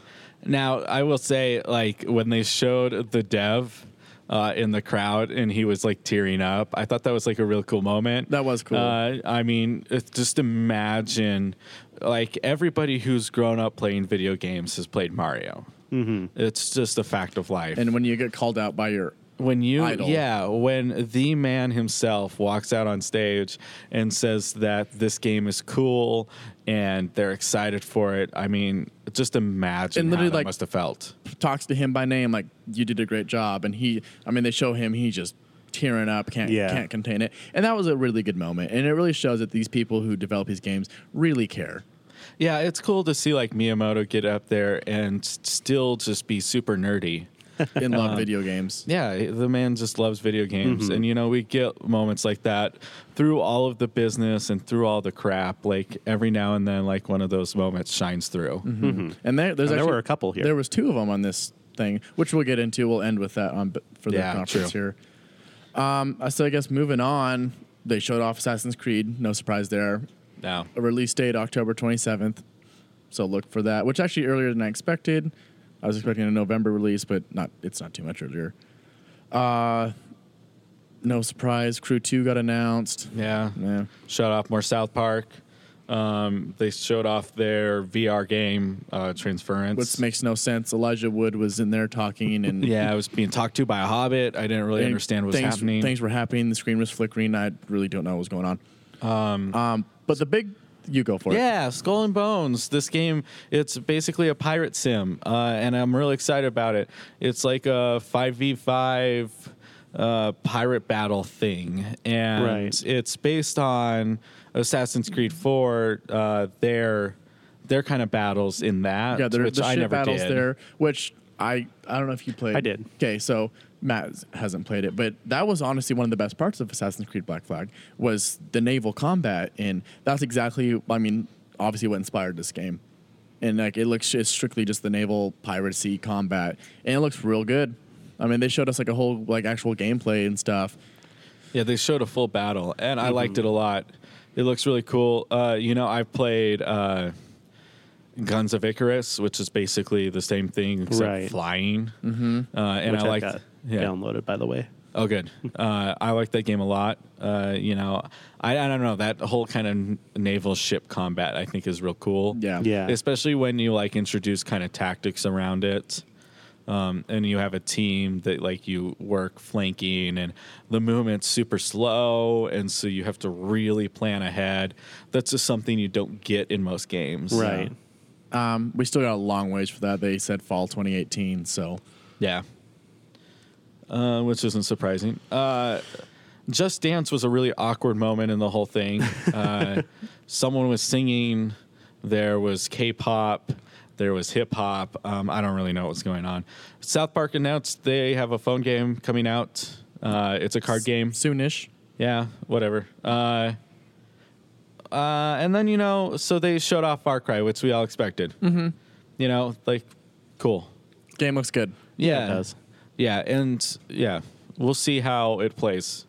now I will say, like when they showed the dev uh, in the crowd and he was like tearing up, I thought that was like a real cool moment. That was cool. Uh, I mean, just imagine, like everybody who's grown up playing video games has played Mario. Mm-hmm. It's just a fact of life. And when you get called out by your when you idol. yeah when the man himself walks out on stage and says that this game is cool and they're excited for it i mean just imagine And how literally, that like- must have felt talks to him by name, like you did a great job, and he, I mean, they show him he just tearing up, can't Yeah. can't contain it, and that was a really good moment, and it really shows that these people who develop these games really care. yeah it's cool to see like miyamoto get up there and still just be super nerdy (laughs) and love Uh, video games. Yeah, the man just loves video games. And, you know, we get moments like that through all of the business and through all the crap. Like, every now and then, like, one of those moments shines through. And there, there's And there were a couple here. There was two of them on this thing, which we'll get into. We'll end with that on for the Yeah, conference true. here. Um, so I guess moving on, they showed off Assassin's Creed. No surprise there. Now, A release date October 27th. So look for that, which actually earlier than I expected. I was expecting a November release, but not. It's not too much earlier. Uh, no surprise. Crew Two got announced. yeah. Yeah. Shut off more South Park. Um, they showed off their VR game uh, Transference. Which makes no sense. Elijah Wood was in there talking, and (laughs) yeah, I was being talked to by a hobbit. I didn't really and understand what was things, happening. Things were happening. The screen was flickering. I really don't know what was going on. Um, but the big, you go for it. Yeah, Skull and Bones. This game, it's basically a pirate sim, uh, and I'm really excited about it. It's like a five v five uh, pirate battle thing, and Right. it's based on Assassin's Creed Four. Uh, their their kind of battles in that, Yeah, there, which the I ship never battles did. there, which I I don't know if you played. I did. Okay, so Matt hasn't played it, but that was honestly one of the best parts of Assassin's Creed Black Flag was the naval combat, and that's exactly I mean obviously what inspired this game. And like it looks it's strictly just the naval piracy combat, and it looks real good. I mean, they showed us like a whole like actual gameplay and stuff. Yeah, they showed a full battle, and I liked Mm-hmm. it a lot. It looks really cool. Uh, you know, I've played uh, Guns of Icarus, which is basically the same thing except Right. flying. Mm-hmm. Uh, and which I I like, got yeah. downloaded, by the way. Oh, good. Uh, I like that game a lot. Uh, you know, I, I don't know that whole kind of naval ship combat. I think is real cool. Yeah. Yeah. especially when you like introduce kind of tactics around it. Um, and you have a team that like you work flanking and the movement's super slow and so you have to really plan ahead that's just something you don't get in most games Right. Um, we still got a long ways for that. They said fall 2018, so. Yeah. Uh, which isn't surprising. Uh, just dance was a really awkward moment in the whole thing. Uh, (laughs) someone was singing. There was k-pop. There was hip-hop. Um, i don't really know what's going on. South park announced they have a phone game coming out. Uh, it's a card game. soonish. Yeah, whatever. Uh, uh, and then you know, so they showed off Far Cry, which we all expected. Mm-hmm. You know, like, cool. Game looks good. Yeah, it does. Yeah, and yeah, we'll see how it plays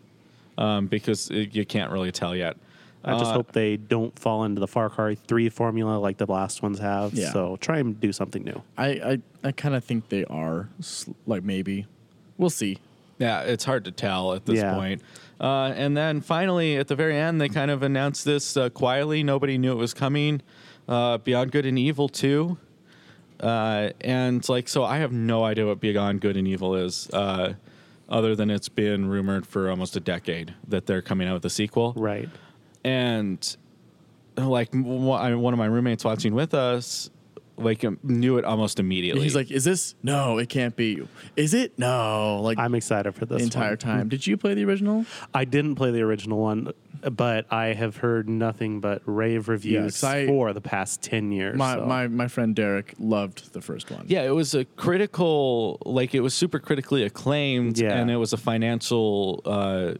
um, because it, you can't really tell yet. I just Uh, hope they don't fall into the Far Cry 3 formula like the last ones have. Yeah. So try and do something new. I I, I kind of think they are s- like maybe. We'll see. Yeah, it's hard to tell at this Yeah. point. Uh, and then finally, at the very end, they kind of announced this uh, quietly. Nobody knew it was coming. Uh, Beyond Good and Evil 2. Uh, and like, so I have no idea what Beyond Good and Evil is, uh, other than it's been rumored for almost a decade that they're coming out with a sequel Right. and like one of my roommates watching with us like um, knew it almost immediately He's like, "Is this? No, it can't be. Is it? No." Like I'm excited for this the entire one. time. Did you play the original? I didn't play the original one, but I have heard nothing but rave reviews 'cause I- for the past 10 years. My so. my my friend Derek loved the first one. yeah it was a critical like it was super critically acclaimed Yeah. and it was a financial uh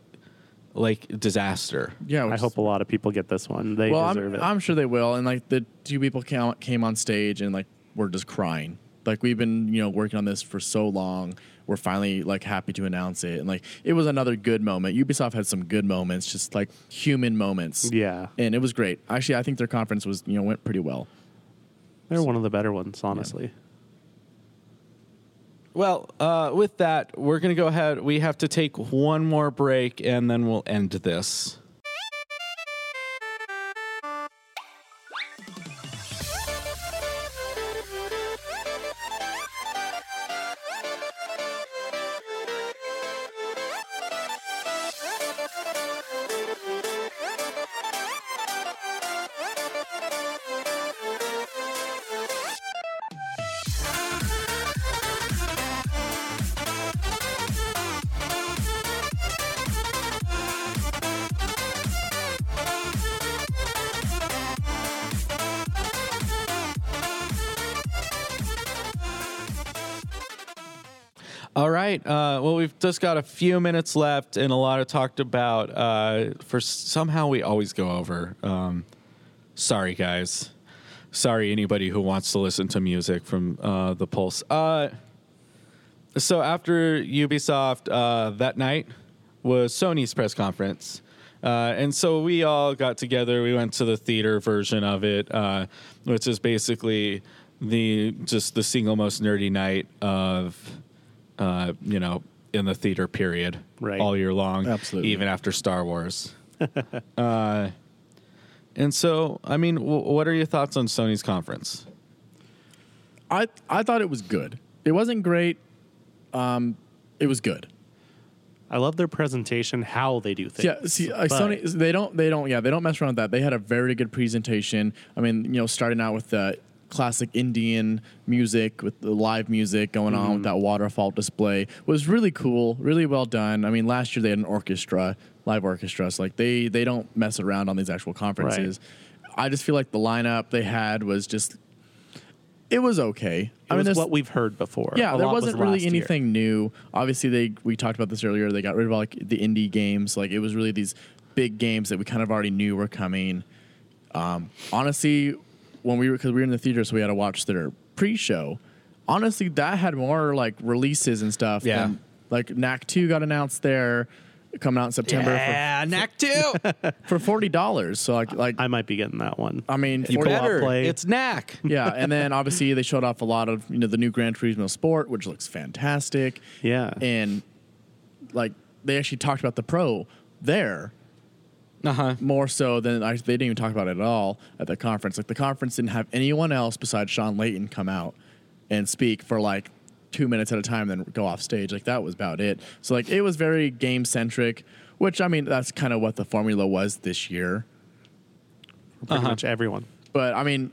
like disaster yeah. I hope a lot of people get this one. They Well, deserve I'm, it. I'm sure they will. And like the two people came came on stage and like we're just crying. Like we've been you know working on this for so long. We're finally like happy to announce it. And like it was another good moment. Ubisoft had some good moments, just like human moments. yeah. And it was great. Actually, I think their conference was you know went pretty well. They're one of the better ones, honestly. Well uh with that we're gonna go ahead we have to take one more break and then we'll end this just got a few minutes left, and a lot of talked about. Uh, for somehow we always go over. Um, sorry, guys. Sorry, anybody who wants to listen to music from uh, the Pulse. Uh, so after Ubisoft uh, that night was Sony's press conference. Uh, and so we all got together. We went to the theater version of it, uh, which is basically the just the single most nerdy night of, uh, you know, in the theater period, Right. all year long, Absolutely. even after Star Wars. (laughs) uh, And so, I mean, w- what are your thoughts on Sony's conference? I I thought it was good. It wasn't great. Um, it was good. I love their presentation, how they do things. Yeah, see, uh, Sony they don't they don't yeah they don't mess around with that. They had a very good presentation. I mean, you know, starting out with the classic Indian music with the live music going on with that waterfall display was really cool, really well done. I mean, last year they had an orchestra, live orchestra. So like they they don't mess around on these actual conferences. I just feel like the lineup they had was just it was okay. It I mean, was what we've heard before. yeah, A there lot was wasn't really last year. anything new. Obviously, they we talked about this earlier. They got rid of all, like the indie games. Like it was really these big games that we kind of already knew were coming. Um, honestly, when we were because we were in the theater, so we had to watch their pre-show. Honestly, that had more like releases and stuff. Yeah. than- like Knack Two got announced there, coming out in September Yeah, Knack 2. for, (laughs) for forty dollars. So like like I might be getting that one. I mean, You 40 co-op Better. play. It's Knack. (laughs) yeah, and then obviously they showed off a lot of you know the new Gran Turismo Sport, which looks fantastic. Yeah. and like they actually talked about the Pro there Uh huh. more so than I, they didn't even talk about it at all at the conference. Like the conference didn't have anyone else besides Shawn Layden come out and speak for like two minutes at a time, then go off stage. Like that was about it. So like it was very game centric, which I mean that's kind of what the formula was this year. Pretty Uh-huh. much everyone. But I mean,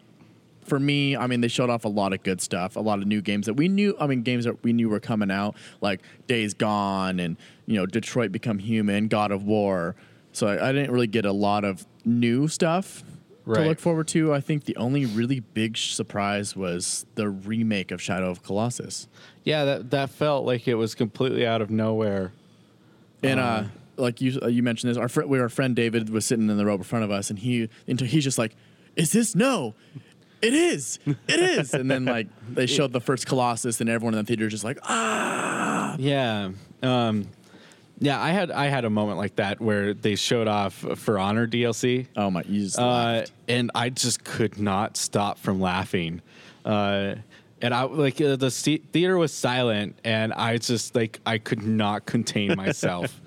for me, I mean, they showed off a lot of good stuff, a lot of new games that we knew. I mean, games that we knew were coming out, like Days Gone and you know Detroit Become Human, God of War. So I, I didn't really get a lot of new stuff to look forward to. I think the only really big sh- surprise was the remake of Shadow of Colossus, Yeah, that, that felt like it was completely out of nowhere. and uh, Uh. like you uh, you mentioned this, our friend, our friend David was sitting in the row in front of us, and he into he's just like, "Is this no?" It is. It is. and then like they showed the first Colossus, and everyone in the theater is just like, ah. Yeah. Um, yeah, I had I had a moment like that where they showed off For Honor DLC. Oh my! You just Uh, and I just could not stop from laughing. Uh, and I like uh, the theater was silent, and I just like I could not contain (laughs) myself.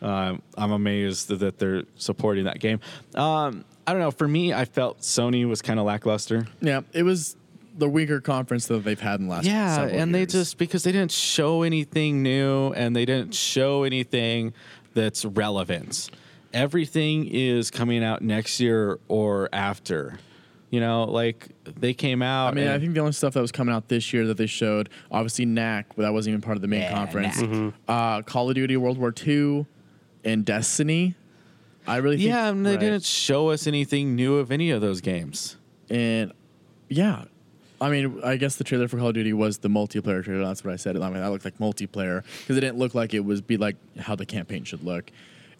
um, I'm amazed that they're supporting that game. Um, I don't know. For me, I felt Sony was kind of lackluster. Yeah, it was the weaker conference that they've had in the last. Yeah, several and they just because they didn't show anything new and they didn't show anything that's relevant. Everything is coming out next year or after. You know, like they came out. I mean, I think the only stuff that was coming out this year that they showed, obviously Knack, but that wasn't even part of the main Yeah, conference. Mm-hmm. Uh, Call of Duty World War II and Destiny. I really think, yeah, and they right. didn't show us anything new of any of those games. and yeah. I mean, I guess the trailer for Call of Duty was the multiplayer trailer. That's what I said. I mean, that looked like multiplayer because it didn't look like it was be like how the campaign should look.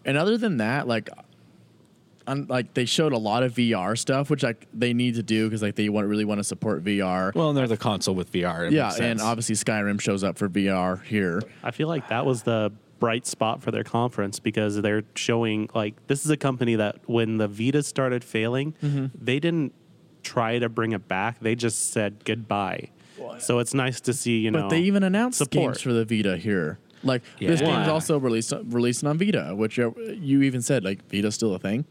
And other than that, like, un, like they showed a lot of VR stuff, which like they need to do because like they want really want to support VR. Well, and they're the console with VR. Yeah, and obviously Skyrim shows up for VR here. I feel like that was the bright spot for their conference because they're showing like this is a company that when the Vita started failing, Mm-hmm. they didn't try to bring it back. They just said goodbye. So it's nice to see, you know. But they even announced support. games for the Vita here. Like this Yeah. game's also released releasing on Vita, which uh, you even said like Vita's still a thing.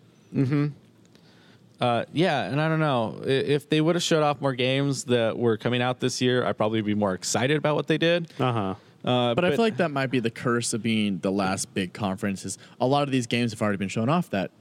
Uh, yeah, and I don't know if they would have showed off more games that were coming out this year. I'd probably be more excited about what they did. uh-huh. Uh, But, I feel like that might be the curse of being the last big conference. Is a lot of these games have already been shown off that.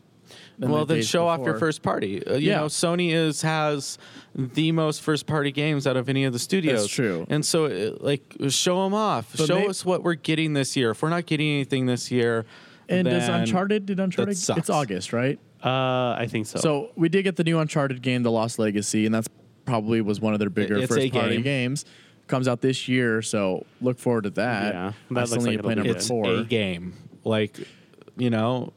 In well, the then days show off your first party. Uh, you Yeah. know, Sony is has the most first party games out of any of the studios. That's true. And so, uh, like, show them off. But show may- us what we're getting this year. If we're not getting anything this year, And does Uncharted? Did Uncharted? sucks. It's August, right? Uh, I think so. So we did get the new Uncharted game, The Lost Legacy, and that's probably was one of their bigger It's first party game. games. Comes out this year, so look forward to that. Yeah, I that still looks need like to it'll be. It's a game. Like, you know,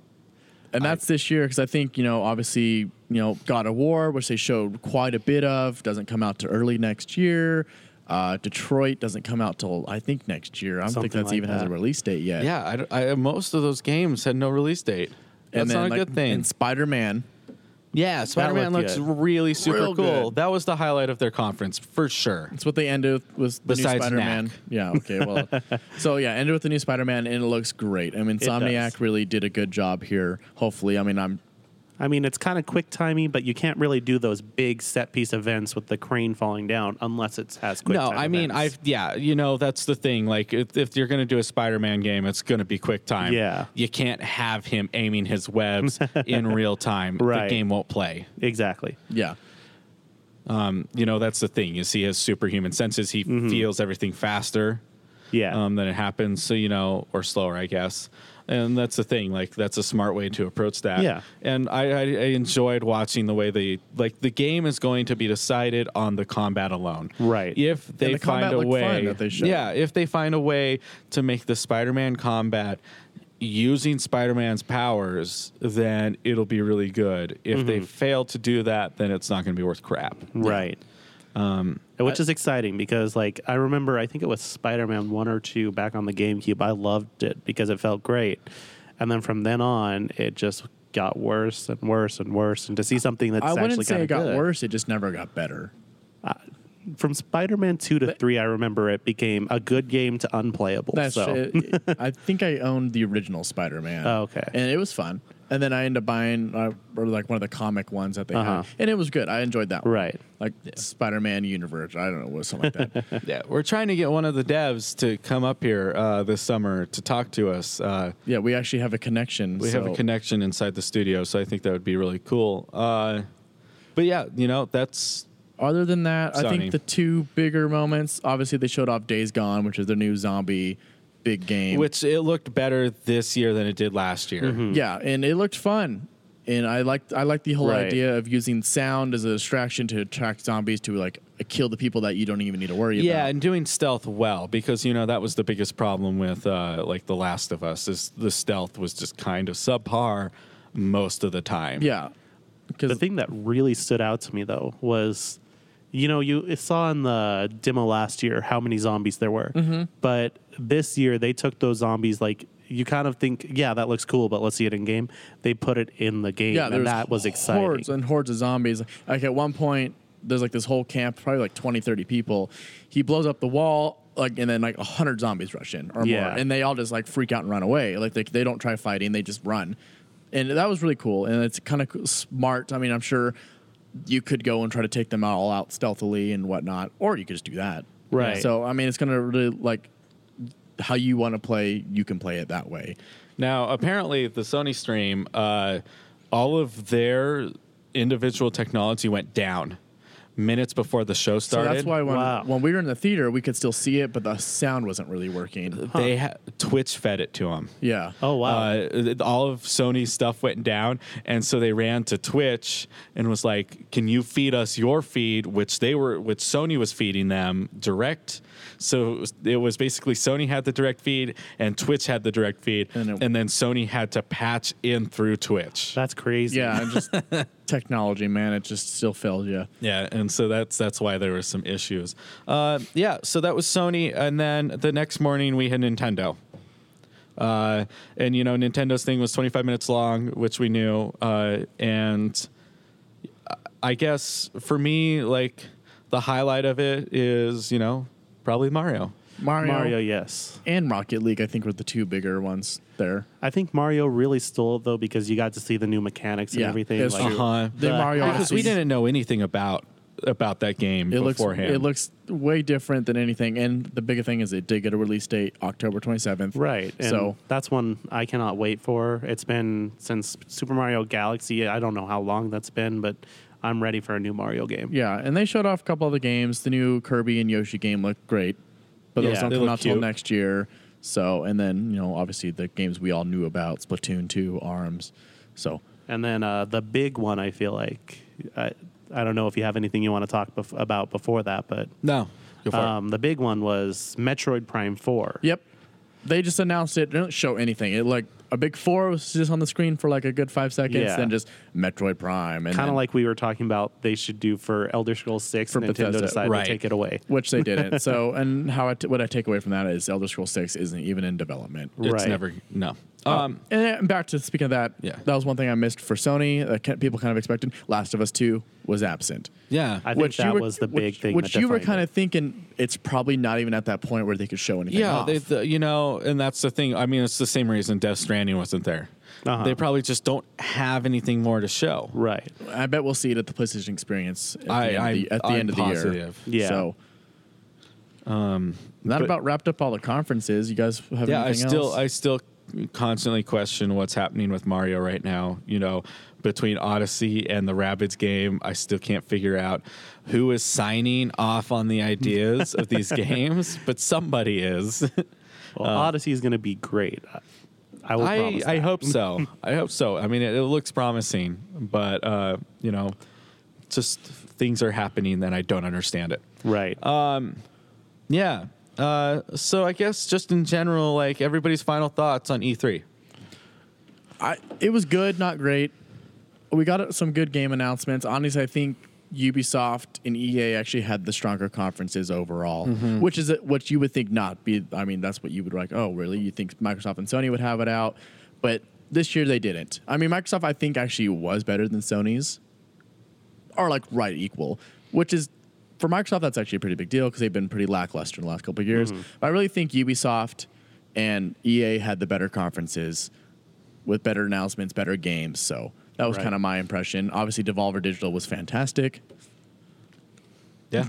and that's this year because I think you know obviously you know God of War, which they showed quite a bit of, doesn't come out to early next year. Uh, Detroit doesn't come out till I think next year. I don't think that's like even has a release date yet. yeah, I, I- most of those games had no release date. That's and then not a like, good thing. And Spider Man, yeah, Spider Man looks good. really super Real cool. good. That was the highlight of their conference for sure. that's what they ended with was the Besides new Spider Man. Knack. Yeah. Okay. Well, (laughs) so yeah, ended with the new Spider Man, and it looks great. I mean, does. Insomniac really did a good job here. Hopefully, I mean, I'm I mean, it's kind of quick timey, but you can't really do those big set piece events with the crane falling down unless it has quick. Time. No, I mean. I've yeah, you know, that's the thing. Like, if, if you're going to do a Spider-Man game, it's going to be quick time. Yeah. you can't have him aiming his webs in (laughs) real time. Right. The game won't play. exactly. Yeah. Um, You know, that's the thing. You see his superhuman senses. He Mm-hmm. feels everything faster. Yeah. um, than it happens. So you know, or slower, I guess. And that's the thing. Like that's a smart way to approach that. Yeah. And I, I, I enjoyed watching the way they like the game is going to be decided on the combat alone. Right. If they the find a way, that they yeah. If they find a way to make the Spider-Man combat using Spider-Man's powers, then it'll be really good. If they Mm-hmm. fail to do that, then it's not going to be worth crap. Right. Um, Which is exciting because, like, I remember, I think it was Spider Man 1 or 2 back on the GameCube. I loved it because it felt great. And then from then on, it just got worse and worse and worse. And to see something that's I actually wouldn't say it got good. worse. It just never got better. From Spider Man 2 to 3, I remember it became a good game to unplayable. That's so. it, I think I owned the original Spider-Man. (laughs) Oh, okay. And it was fun. And then I ended up buying uh, or like one of the comic ones that they Uh-huh. had, and it was good. I enjoyed that. one. Right. Like Spider-Man Universe. I don't know, was something like that. (laughs) Yeah, we're trying to get one of the devs to come up here uh, this summer to talk to us. Uh, yeah, we actually have a connection. we have a connection inside the studio, so I think that would be really cool. Uh, but yeah, you know, that's Other than that, I think the two bigger moments. Obviously, they showed off Days Gone, which is their new zombie big game. which it looked better this year than it did last year. yeah, and it looked fun. And I liked I like the whole Right. idea of using sound as a distraction to attract zombies to like kill the people that you don't even need to worry Yeah, about. Yeah, and doing stealth well because you know that was the biggest problem with uh, like The Last of Us is the stealth was just kind of subpar most of the time. Yeah, The thing that really stood out to me though was, you know, you saw in the demo last year how many zombies there were, Mm-hmm. but this year they took those zombies like you kind of think, yeah, that looks cool, but let's see it in game. They put it in the game, yeah, and that was exciting. Hordes and hordes of zombies. Like at one point, there's like this whole camp, probably like 20, 30 people. He blows up the wall. Like and then like hundred zombies rush in or Yeah. more, and they all just like freak out and run away. Like they, they don't try fighting, they just run, and that was really cool. And it's kind of smart. I mean, I'm sure you could go and try to take them all out stealthily and whatnot, or you could just do that. Right. So I mean, it's gonna really like how you want to play. You can play it that way. Now, apparently, the Sony stream, uh, all of their individual technology went down minutes before the show started. So started. that's why when, Wow. when we were in the theater, we could still see it, but the sound wasn't really working. they ha- Twitch fed it to them. Yeah. Oh wow! Uh, all of Sony's stuff went down, and so they ran to Twitch and was like, "Can you feed us your feed?" Which they were, which Sony was feeding them direct. So it was, it was basically Sony had the direct feed and Twitch had the direct feed, And and, then Sony had to patch in through Twitch. That's crazy. Yeah, and just (laughs) technology, man, it just still fails you. Yeah, and so that's that's why there were some issues. Uh, yeah, so that was Sony, and then the next morning we had Nintendo. Uh, and you know, Nintendo's thing was 25 minutes long, which we knew. Uh, and I guess for me, like the highlight of it is, you know, probably Mario. Mario, Mario, yes. and Rocket League, I think, were the two bigger ones there. I think Mario really stole it though because you got to see the new mechanics and Yeah, everything. it's like, true. Uh-huh. The Mario because we didn't know anything about about that game It looks beforehand. it looks way different than anything, and the bigger thing is it did get a release date October twenty seventh. Right. And So that's one I cannot wait for. It's been since Super Mario Galaxy. I don't know how long that's been, but I'm ready for a new Mario game. yeah, and they showed off a couple of the games. The new Kirby and Yoshi game looked great, but those Yeah, don't they come look out till cute. next year. So, and then you know, obviously the games we all knew about, Splatoon two, Arms. So And then uh, the big one, I feel like I, I don't know if you have anything you want to talk bef- about before that, but no, go for it. um, the big one was Metroid Prime Four. Yep. They just announced it. They didn't show anything. It like a big four was just on the screen for like a good five seconds, Yeah. then just Metroid Prime, and Kind of like we were talking about, they should do for Elder Scrolls Six. For Nintendo Bethesda, decided right. to take it away. which they didn't. (laughs) so, and how I t- what I take away from that is Elder Scrolls Six isn't even in development. it's right. never no. Um, And then back to speaking of that, Yeah. that was one thing I missed for Sony. That ca- people kind of expected. Last of Us Two was absent. yeah. I think that were- was the big which, thing. Which you were kind of thinking it's probably not even at that point where they could show anything. Yeah, off. they, the, you know, and that's the thing. I mean, it's the same reason Death Stranding wasn't there. Uh-huh. They probably just don't have anything more to show. right. I bet we'll see it at the PlayStation Experience at the I- end, of, the, I'm- at the, end of the year. positive. Yeah. So, um, that but- about wrapped up all the conferences. You guys have Yeah, I still, else? I still constantly question what's happening with Mario right now. You know, between Odyssey and the Rabbids game, I still can't figure out who is signing off on the ideas of these (laughs) games, but somebody is. Well, Odyssey is going to be great. I, I will I, promise. I hope so. (laughs) I hope so. I mean, it, it looks promising, but uh, you know, just things are happening that I don't understand it. Right. Yeah. Uh, so I guess just in general, like everybody's final thoughts on E E3. I, it was good, not great. We got some good game announcements. Honestly, I think Ubisoft and EA actually had the stronger conferences overall, Mm-hmm. which is what you would think not be. I mean, that's what you would like. Oh, really? You think Microsoft and Sony would have it out, but this year they didn't. I mean, Microsoft I think actually was better than Sony's, or like right equal, which is for Microsoft that's actually a pretty big deal because they've been pretty lackluster in the last couple of years. But I really think Ubisoft and EA had the better conferences with better announcements, better games. So that was Right. kind of my impression. Obviously, Devolver Digital was fantastic. Yeah.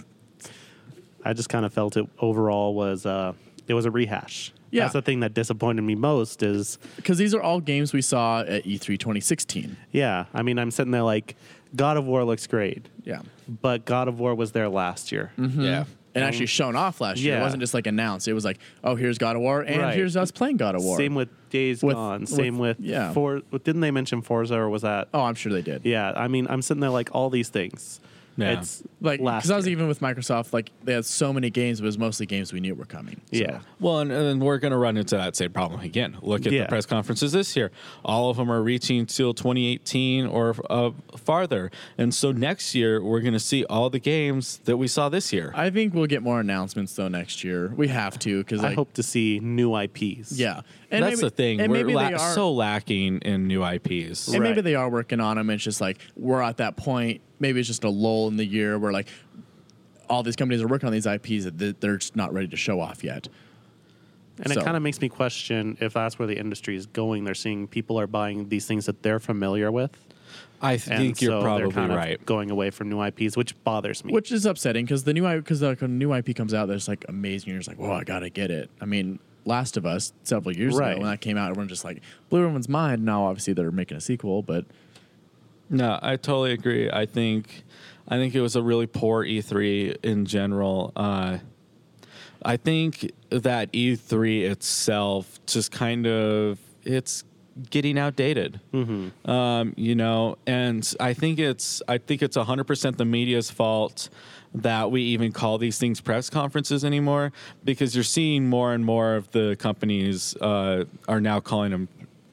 I just kind of felt it overall was uh, it was a rehash. Yeah. That's the thing that disappointed me most is Because these are all games we saw at E E3 2016. yeah. I mean, I'm sitting there like God of War looks great, Yeah. but God of War was there last year. Mm-hmm. Yeah. And um, actually shown off last year. Yeah. It wasn't just like announced. It was like, oh, here's God of War, and Right. here's us playing God of War. Same with Days With- Gone. Same with, with- yeah. For didn't they mention Forza or was that? oh, I'm sure they did. Yeah. I mean, I'm sitting there like all these things. Yeah. It's Like, because I was year. even with Microsoft, like they had so many games, but it was mostly games we knew were coming. So- yeah. Well, and, and we're going to run into that same problem again. Look at Yeah. the press conferences this year. All of them are reaching till 2018 or uh, farther. And so next year, we're going to see all the games that we saw this year. I think we'll get more announcements though next year. We have to because I like, hope to see new IPs. yeah, and That's maybe- the thing. And we're maybe la- they are so lacking in new IPs. And maybe they are working on them. It's just like we're at that point. Maybe it's just a lull in the year where like all these companies are working on these IPs that they're just not ready to show off yet. And So- it kind of makes me question if that's where the industry is going. They're seeing people are buying these things that they're familiar with. I And think you're so they're probably kind of right. going away from new IPs, which bothers me. Which is upsetting because the new because like a new IP comes out that's like amazing. You're just like, whoa, I gotta get it. I mean, Last of Us several years Right. ago when that came out, everyone just like blew everyone's mind. Now obviously they're making a sequel, but No, I totally agree. I think, I think it was a really poor E3 in general. Uh, I think that E3 itself just kind of it's getting outdated. Um, you know, and I think it's I think it's hundred percent the media's fault that we even call these things press conferences anymore because you're seeing more and more of the companies uh, are now calling them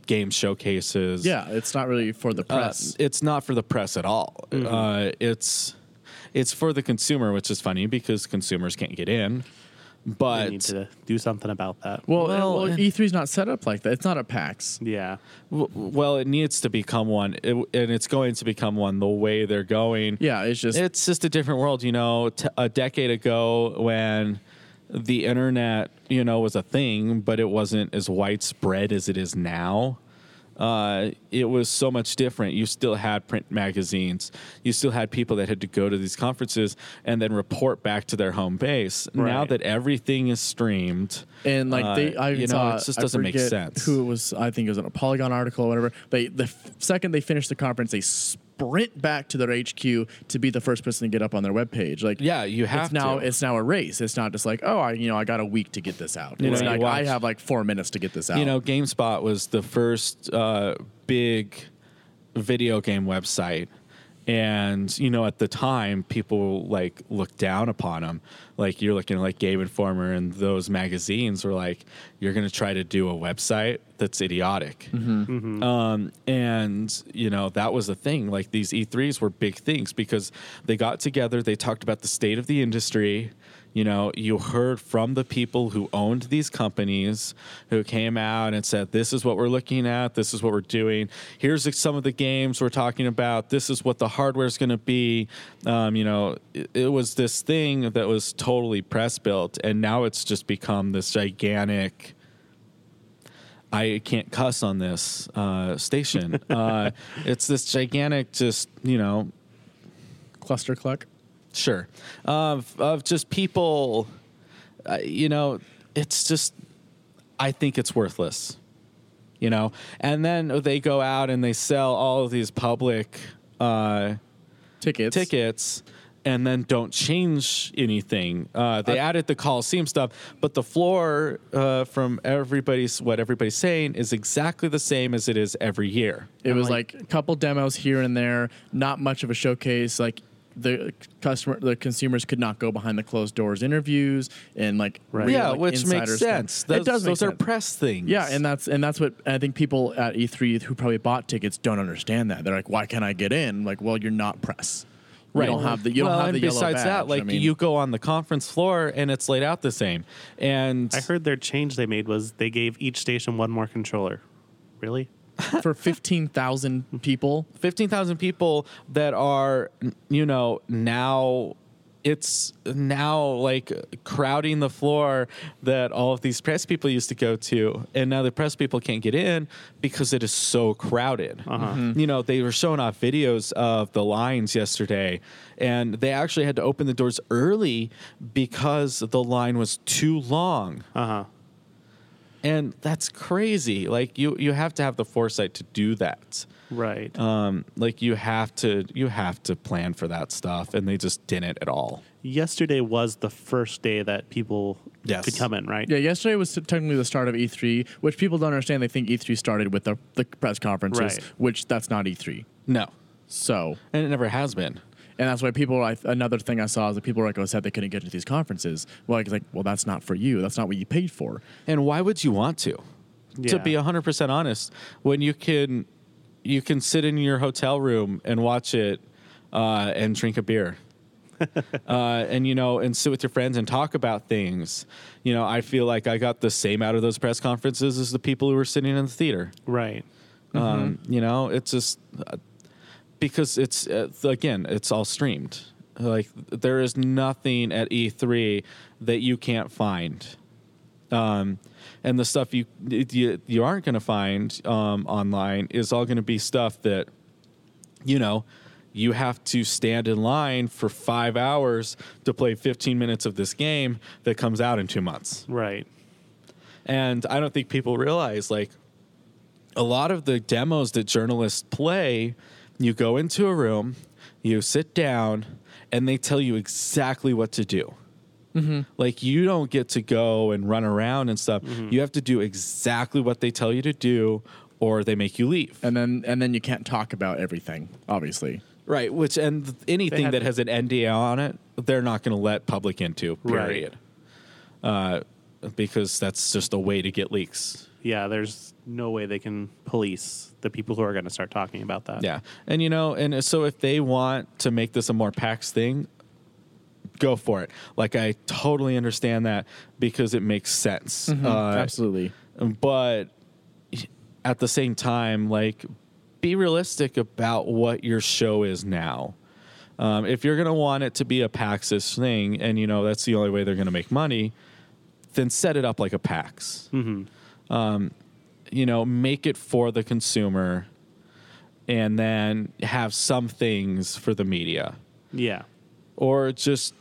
game showcases. yeah, it's not really for the Uh, press. it's not for the press at all. Uh, it's it's for the consumer, which is funny because consumers can't get in. they But need to do something about that. well, well, well, E3 is not set up like that. It's not a PAX. yeah. w- well, it needs to become one, it, and it's going to become one the way they're going. Yeah, it's just It's just a different world, you know. T- a decade ago, when the internet, you know, was a thing, but it wasn't as widespread as it is now. Uh, it was so much different. You still had print magazines. You still had people that had to go to these conferences and then report back to their home base. Now that everything is streamed, And like they, uh, I you know, it just doesn't make sense. Who it was? I think it was in a Polygon article or whatever. They the f- second they finished the conference, they sprint back to their HQ to be the first person to get up on their webpage. Like Yeah, you have it's now to. it's now a race. It's not just like oh I you know I got a week to get this out. You it's know, like you I have like four minutes to get this out. You know, GameSpot was the first uh, big video game website. And you know, at the time, people like looked down upon them. Like you're looking at like Game Informer and those magazines were like, "You're going to try to do a website that's idiotic." Um, and you know that was the thing. Like these E3s were big things because they got together, they talked about the state of the industry. You know, you heard from the people who owned these companies who came out and said, This is what we're looking at. This is what we're doing. Here's some of the games we're talking about. This is what the hardware is going to be. Um, you know, it, it was this thing that was totally press built. And now it's just become this gigantic. I can't cuss on this uh, station. (laughs) uh, it's this gigantic, just, you know, Cluster cluck. Sure. Of of just people, uh, you know, it's just, I think it's worthless, you know. And then they go out and they sell all of these public uh, Tickets. tickets. And then don't change anything. Uh, they Uh, added the Coliseum stuff, but the floor uh, from everybody's what everybody's saying is exactly the same as it is every year. It I'm was like, a couple demos here and there, not much of a showcase. Like the customer, the consumers could not go behind the closed doors interviews and like Right. real, yeah, like, which makes stuff. sense. Those, it does. Those make are press things. Yeah, and that's and that's what I think people at E3 who probably bought tickets don't understand that. They're like, "Why can't I get in?" Like, well, you're not press. Right. You don't have the you well, don't have and the yellow besides that, like I mean, you go on the conference floor and it's laid out the same. And I heard their change they made was they gave each station one more controller. Really? For fifteen thousand people, fifteen thousand people that are, you know, now it's now like crowding the floor that all of these press people used to go to, and now the press people can't get in because it is so crowded. You know, they were showing off videos of the lines yesterday, and they actually had to open the doors early because the line was too long. Uh huh. And that's crazy like you you have to have the foresight to do that Right. um like you have to you have to plan for that stuff and they just didn't at all Yesterday was the first day that people Yes. could come in, right? yeah. Yesterday was technically the start of E3, which people don't understand. They think E3 started with the the press conferences, Right. which that's not E3. no So and it never has been And that's why people. I, another thing I saw is that people were like, "Oh, said they couldn't get to these conferences." Well, like, it's like, well, that's not for you. That's not what you paid for. and why would you want to to Yeah. be 100% honest when you can you can sit in your hotel room and watch it uh, and drink a beer (laughs) uh, and you know and sit with your friends and talk about things you know i feel like i got the same out of those press conferences as the people who were sitting in the theater Right. Um, you know, it's just uh, because it's uh, again, it's all streamed. Like there is nothing at E3 that you can't find. Um, and the stuff you you, you aren't going to find um, online is all going to be stuff that you know you have to stand in line for five hours to play 15 minutes of this game that comes out in two months. Right. And I don't think people realize like a lot of the demos that journalists play, you go into a room, you sit down, and they tell you exactly what to do. Like you don't get to go and run around and stuff. You have to do exactly what they tell you to do, or they make you leave. And then and then you can't talk about everything, obviously. Right. Which and anything that to- has an NDA on it, they're not going to let public into. Right. Period. Uh, because that's just a way to get leaks. Yeah, there's no way they can police the people who are going to start talking about that. Yeah. And you know, and so if they want to make this a more PAX thing, go for it. Like I totally understand that because it makes sense. Uh, Absolutely. but at the same time, like be realistic about what your show is now. Um, if you're gonna want it to be a PAX's thing, and you know that's the only way they're gonna make money, then set it up like a PAX. Um, you know, make it for the consumer, and then have some things for the media, Yeah. or just,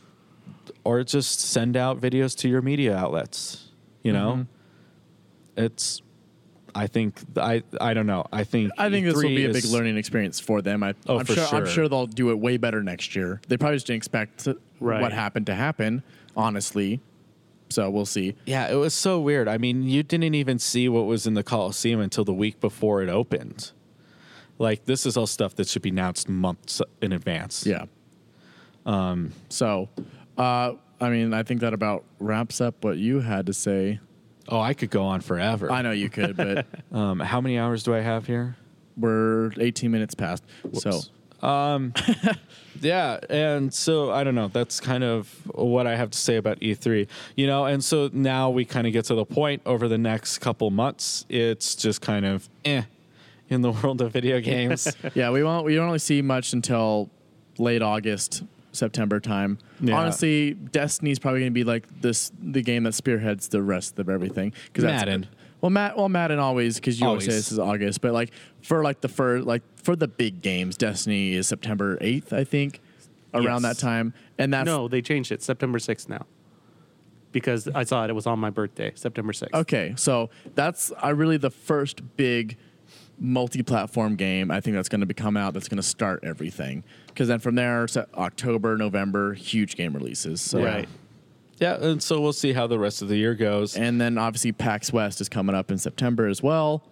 or just send out videos to your media outlets. You know, it's. I think I I don't know. I think I think this will E3 be a big learning experience for them. I, Oh, I'm for sure, I'm sure. sure they'll do it way better next year. They probably just didn't expect Right. what happened to happen, honestly. So we'll see. Yeah, it was so weird. I mean, you didn't even see what was in the Coliseum until the week before it opened. Like this is all stuff that should be announced months in advance. Yeah. Um. So, uh, I mean, I think that about wraps up what you had to say. Oh, I could go on forever. I know you could, but (laughs) Um, how many hours do I have here? we're 18 minutes past. So, Whoops. (laughs) Yeah, and so I don't know. That's kind of what I have to say about E3. You know, and so now we kind of get to the point over the next couple months. It's just kind of eh in the (laughs) world of video games. (laughs) Yeah, we won't. We don't really see much until late August, September time. Yeah. Honestly, Destiny's probably going to be like this the game that spearheads the rest of everything. Because Madden. Well, Matt. Well, Madden always because you always say this is August, but like for like the for like for the big games, Destiny is September eighth, I think, around Yes. that time, and that's No, they changed it September 6th now. Because I saw it, it was on my birthday, September 6th. Okay, so that's I really the first big multi-platform game I think that's going to be come out. That's going to start everything. Because then from there, se- October, November, huge game releases. So. Right. Yeah, and so we'll see how the rest of the year goes. And then obviously PAX West is coming up in September as well.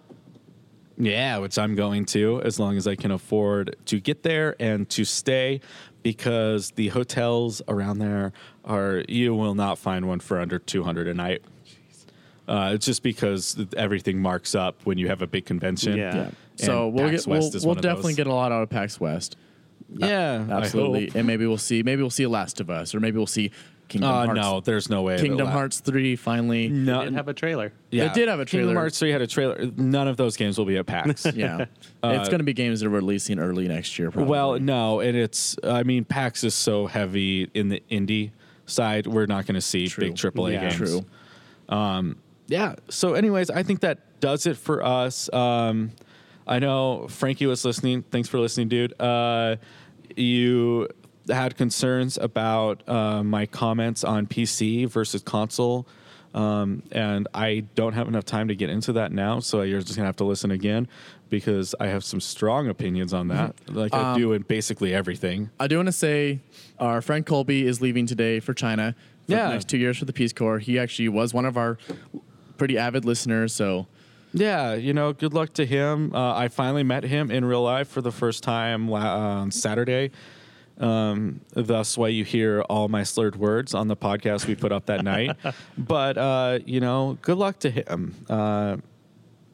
Yeah, which I'm going to as long as I can afford to get there and to stay because the hotels around there are you will not find one for under 200 a night. Uh, it's just because everything marks up when you have a big convention. Yeah. Yeah. And So we'll PAX get we'll, is we'll one of definitely those. get a lot out of PAX West. Yeah, I Absolutely. And maybe we'll see maybe we'll see Last of Us or maybe we'll see Kingdom Uh, Hearts. no, there's no way. Kingdom it'll la- Hearts 3 finally. No, They did have a trailer. yeah. It did have a trailer. Kingdom trailer. Hearts 3 had a trailer. None of those games will be at PAX. (laughs) Yeah. (laughs) Uh, it's going to be games that are releasing early next year probably. Well, no, and it's. I mean, PAX is so heavy in the indie side. We're not going to see True. big AAA Yeah. games. True. Yeah. So, anyways, I think that does it for us. Um, I know Frankie was listening. Thanks for listening, dude. Uh, you had concerns about uh, my comments on PC versus console. Um, and I don't have enough time to get into that now, so you're just gonna have to listen again because I have some strong opinions on that, like I do in basically everything. I do want to say our friend Colby is leaving today for China for Yeah. the next two years for the Peace Corps. He actually was one of our pretty avid listeners. So Yeah, you know, good luck to him. Uh, I finally met him in real life for the first time la- on Saturday. Um, thus, why you hear all my slurred words on the podcast we put up that night. (laughs) But uh, you know, good luck to him. Uh,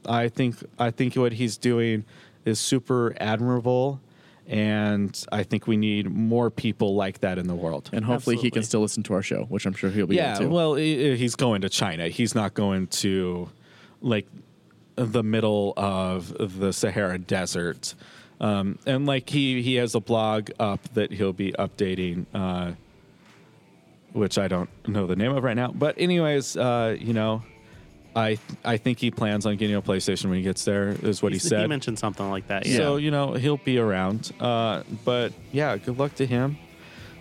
I think I think what he's doing is super admirable, and I think we need more people like that in the world. and hopefully he can still listen to our show, which I'm sure he'll be Yeah, able to. well, he's going to China. He's not going to like the middle of the Sahara Desert. Um, and like he he has a blog up that he'll be updating, uh, which I don't know the name of right now. But anyways, uh, you know, I I think he plans on getting a PlayStation when he gets there. Is what he, He said. He mentioned something like that. Yeah. So you know he'll be around. Uh, but yeah, good luck to him.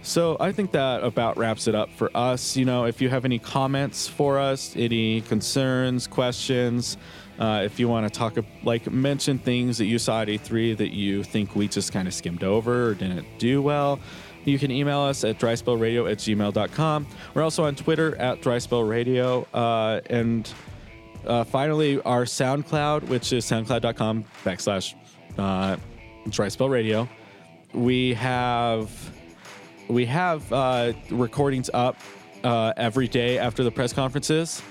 So I think that about wraps it up for us. You know, if you have any comments for us, any concerns, questions, uh, if you want to talk, like mention things that you saw at E3 that you think we just kind of skimmed over or didn't do well, you can email us at dryspellradio at gmail.com. We're also on Twitter at dryspellradio. Uh, and uh, finally, our SoundCloud, which is soundcloud.com backslash uh, Dry Spell Radio. We have we have uh, recordings up uh, every day after the press conferences.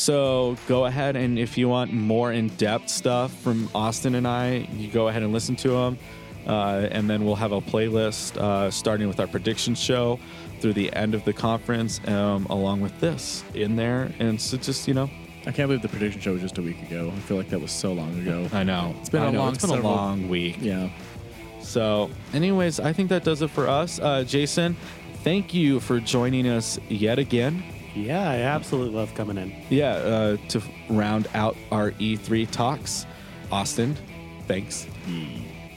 So go ahead and if you want more in-depth stuff from Austin and I, you go ahead and listen to them. Uh, and then we'll have a playlist uh, starting with our prediction show through the end of the conference, um, along with this in there. And so just you know, I can't believe the prediction show was just a week ago. I feel like that was so long ago. I know It's been I a know, long it's been a long week. yeah. So, anyways, I think that does it for us. Uh, Jason, thank you for joining us yet again. Yeah, I absolutely love coming in. Yeah, uh, to round out our E3 talks. Austin, thanks.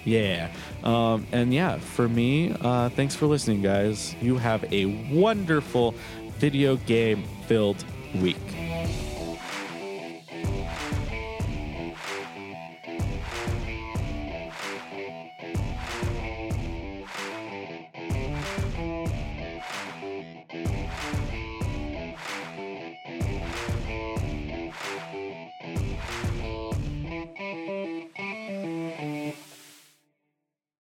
Yeah. Um, and yeah, for me, uh, thanks for listening, guys. You have a wonderful video game filled week.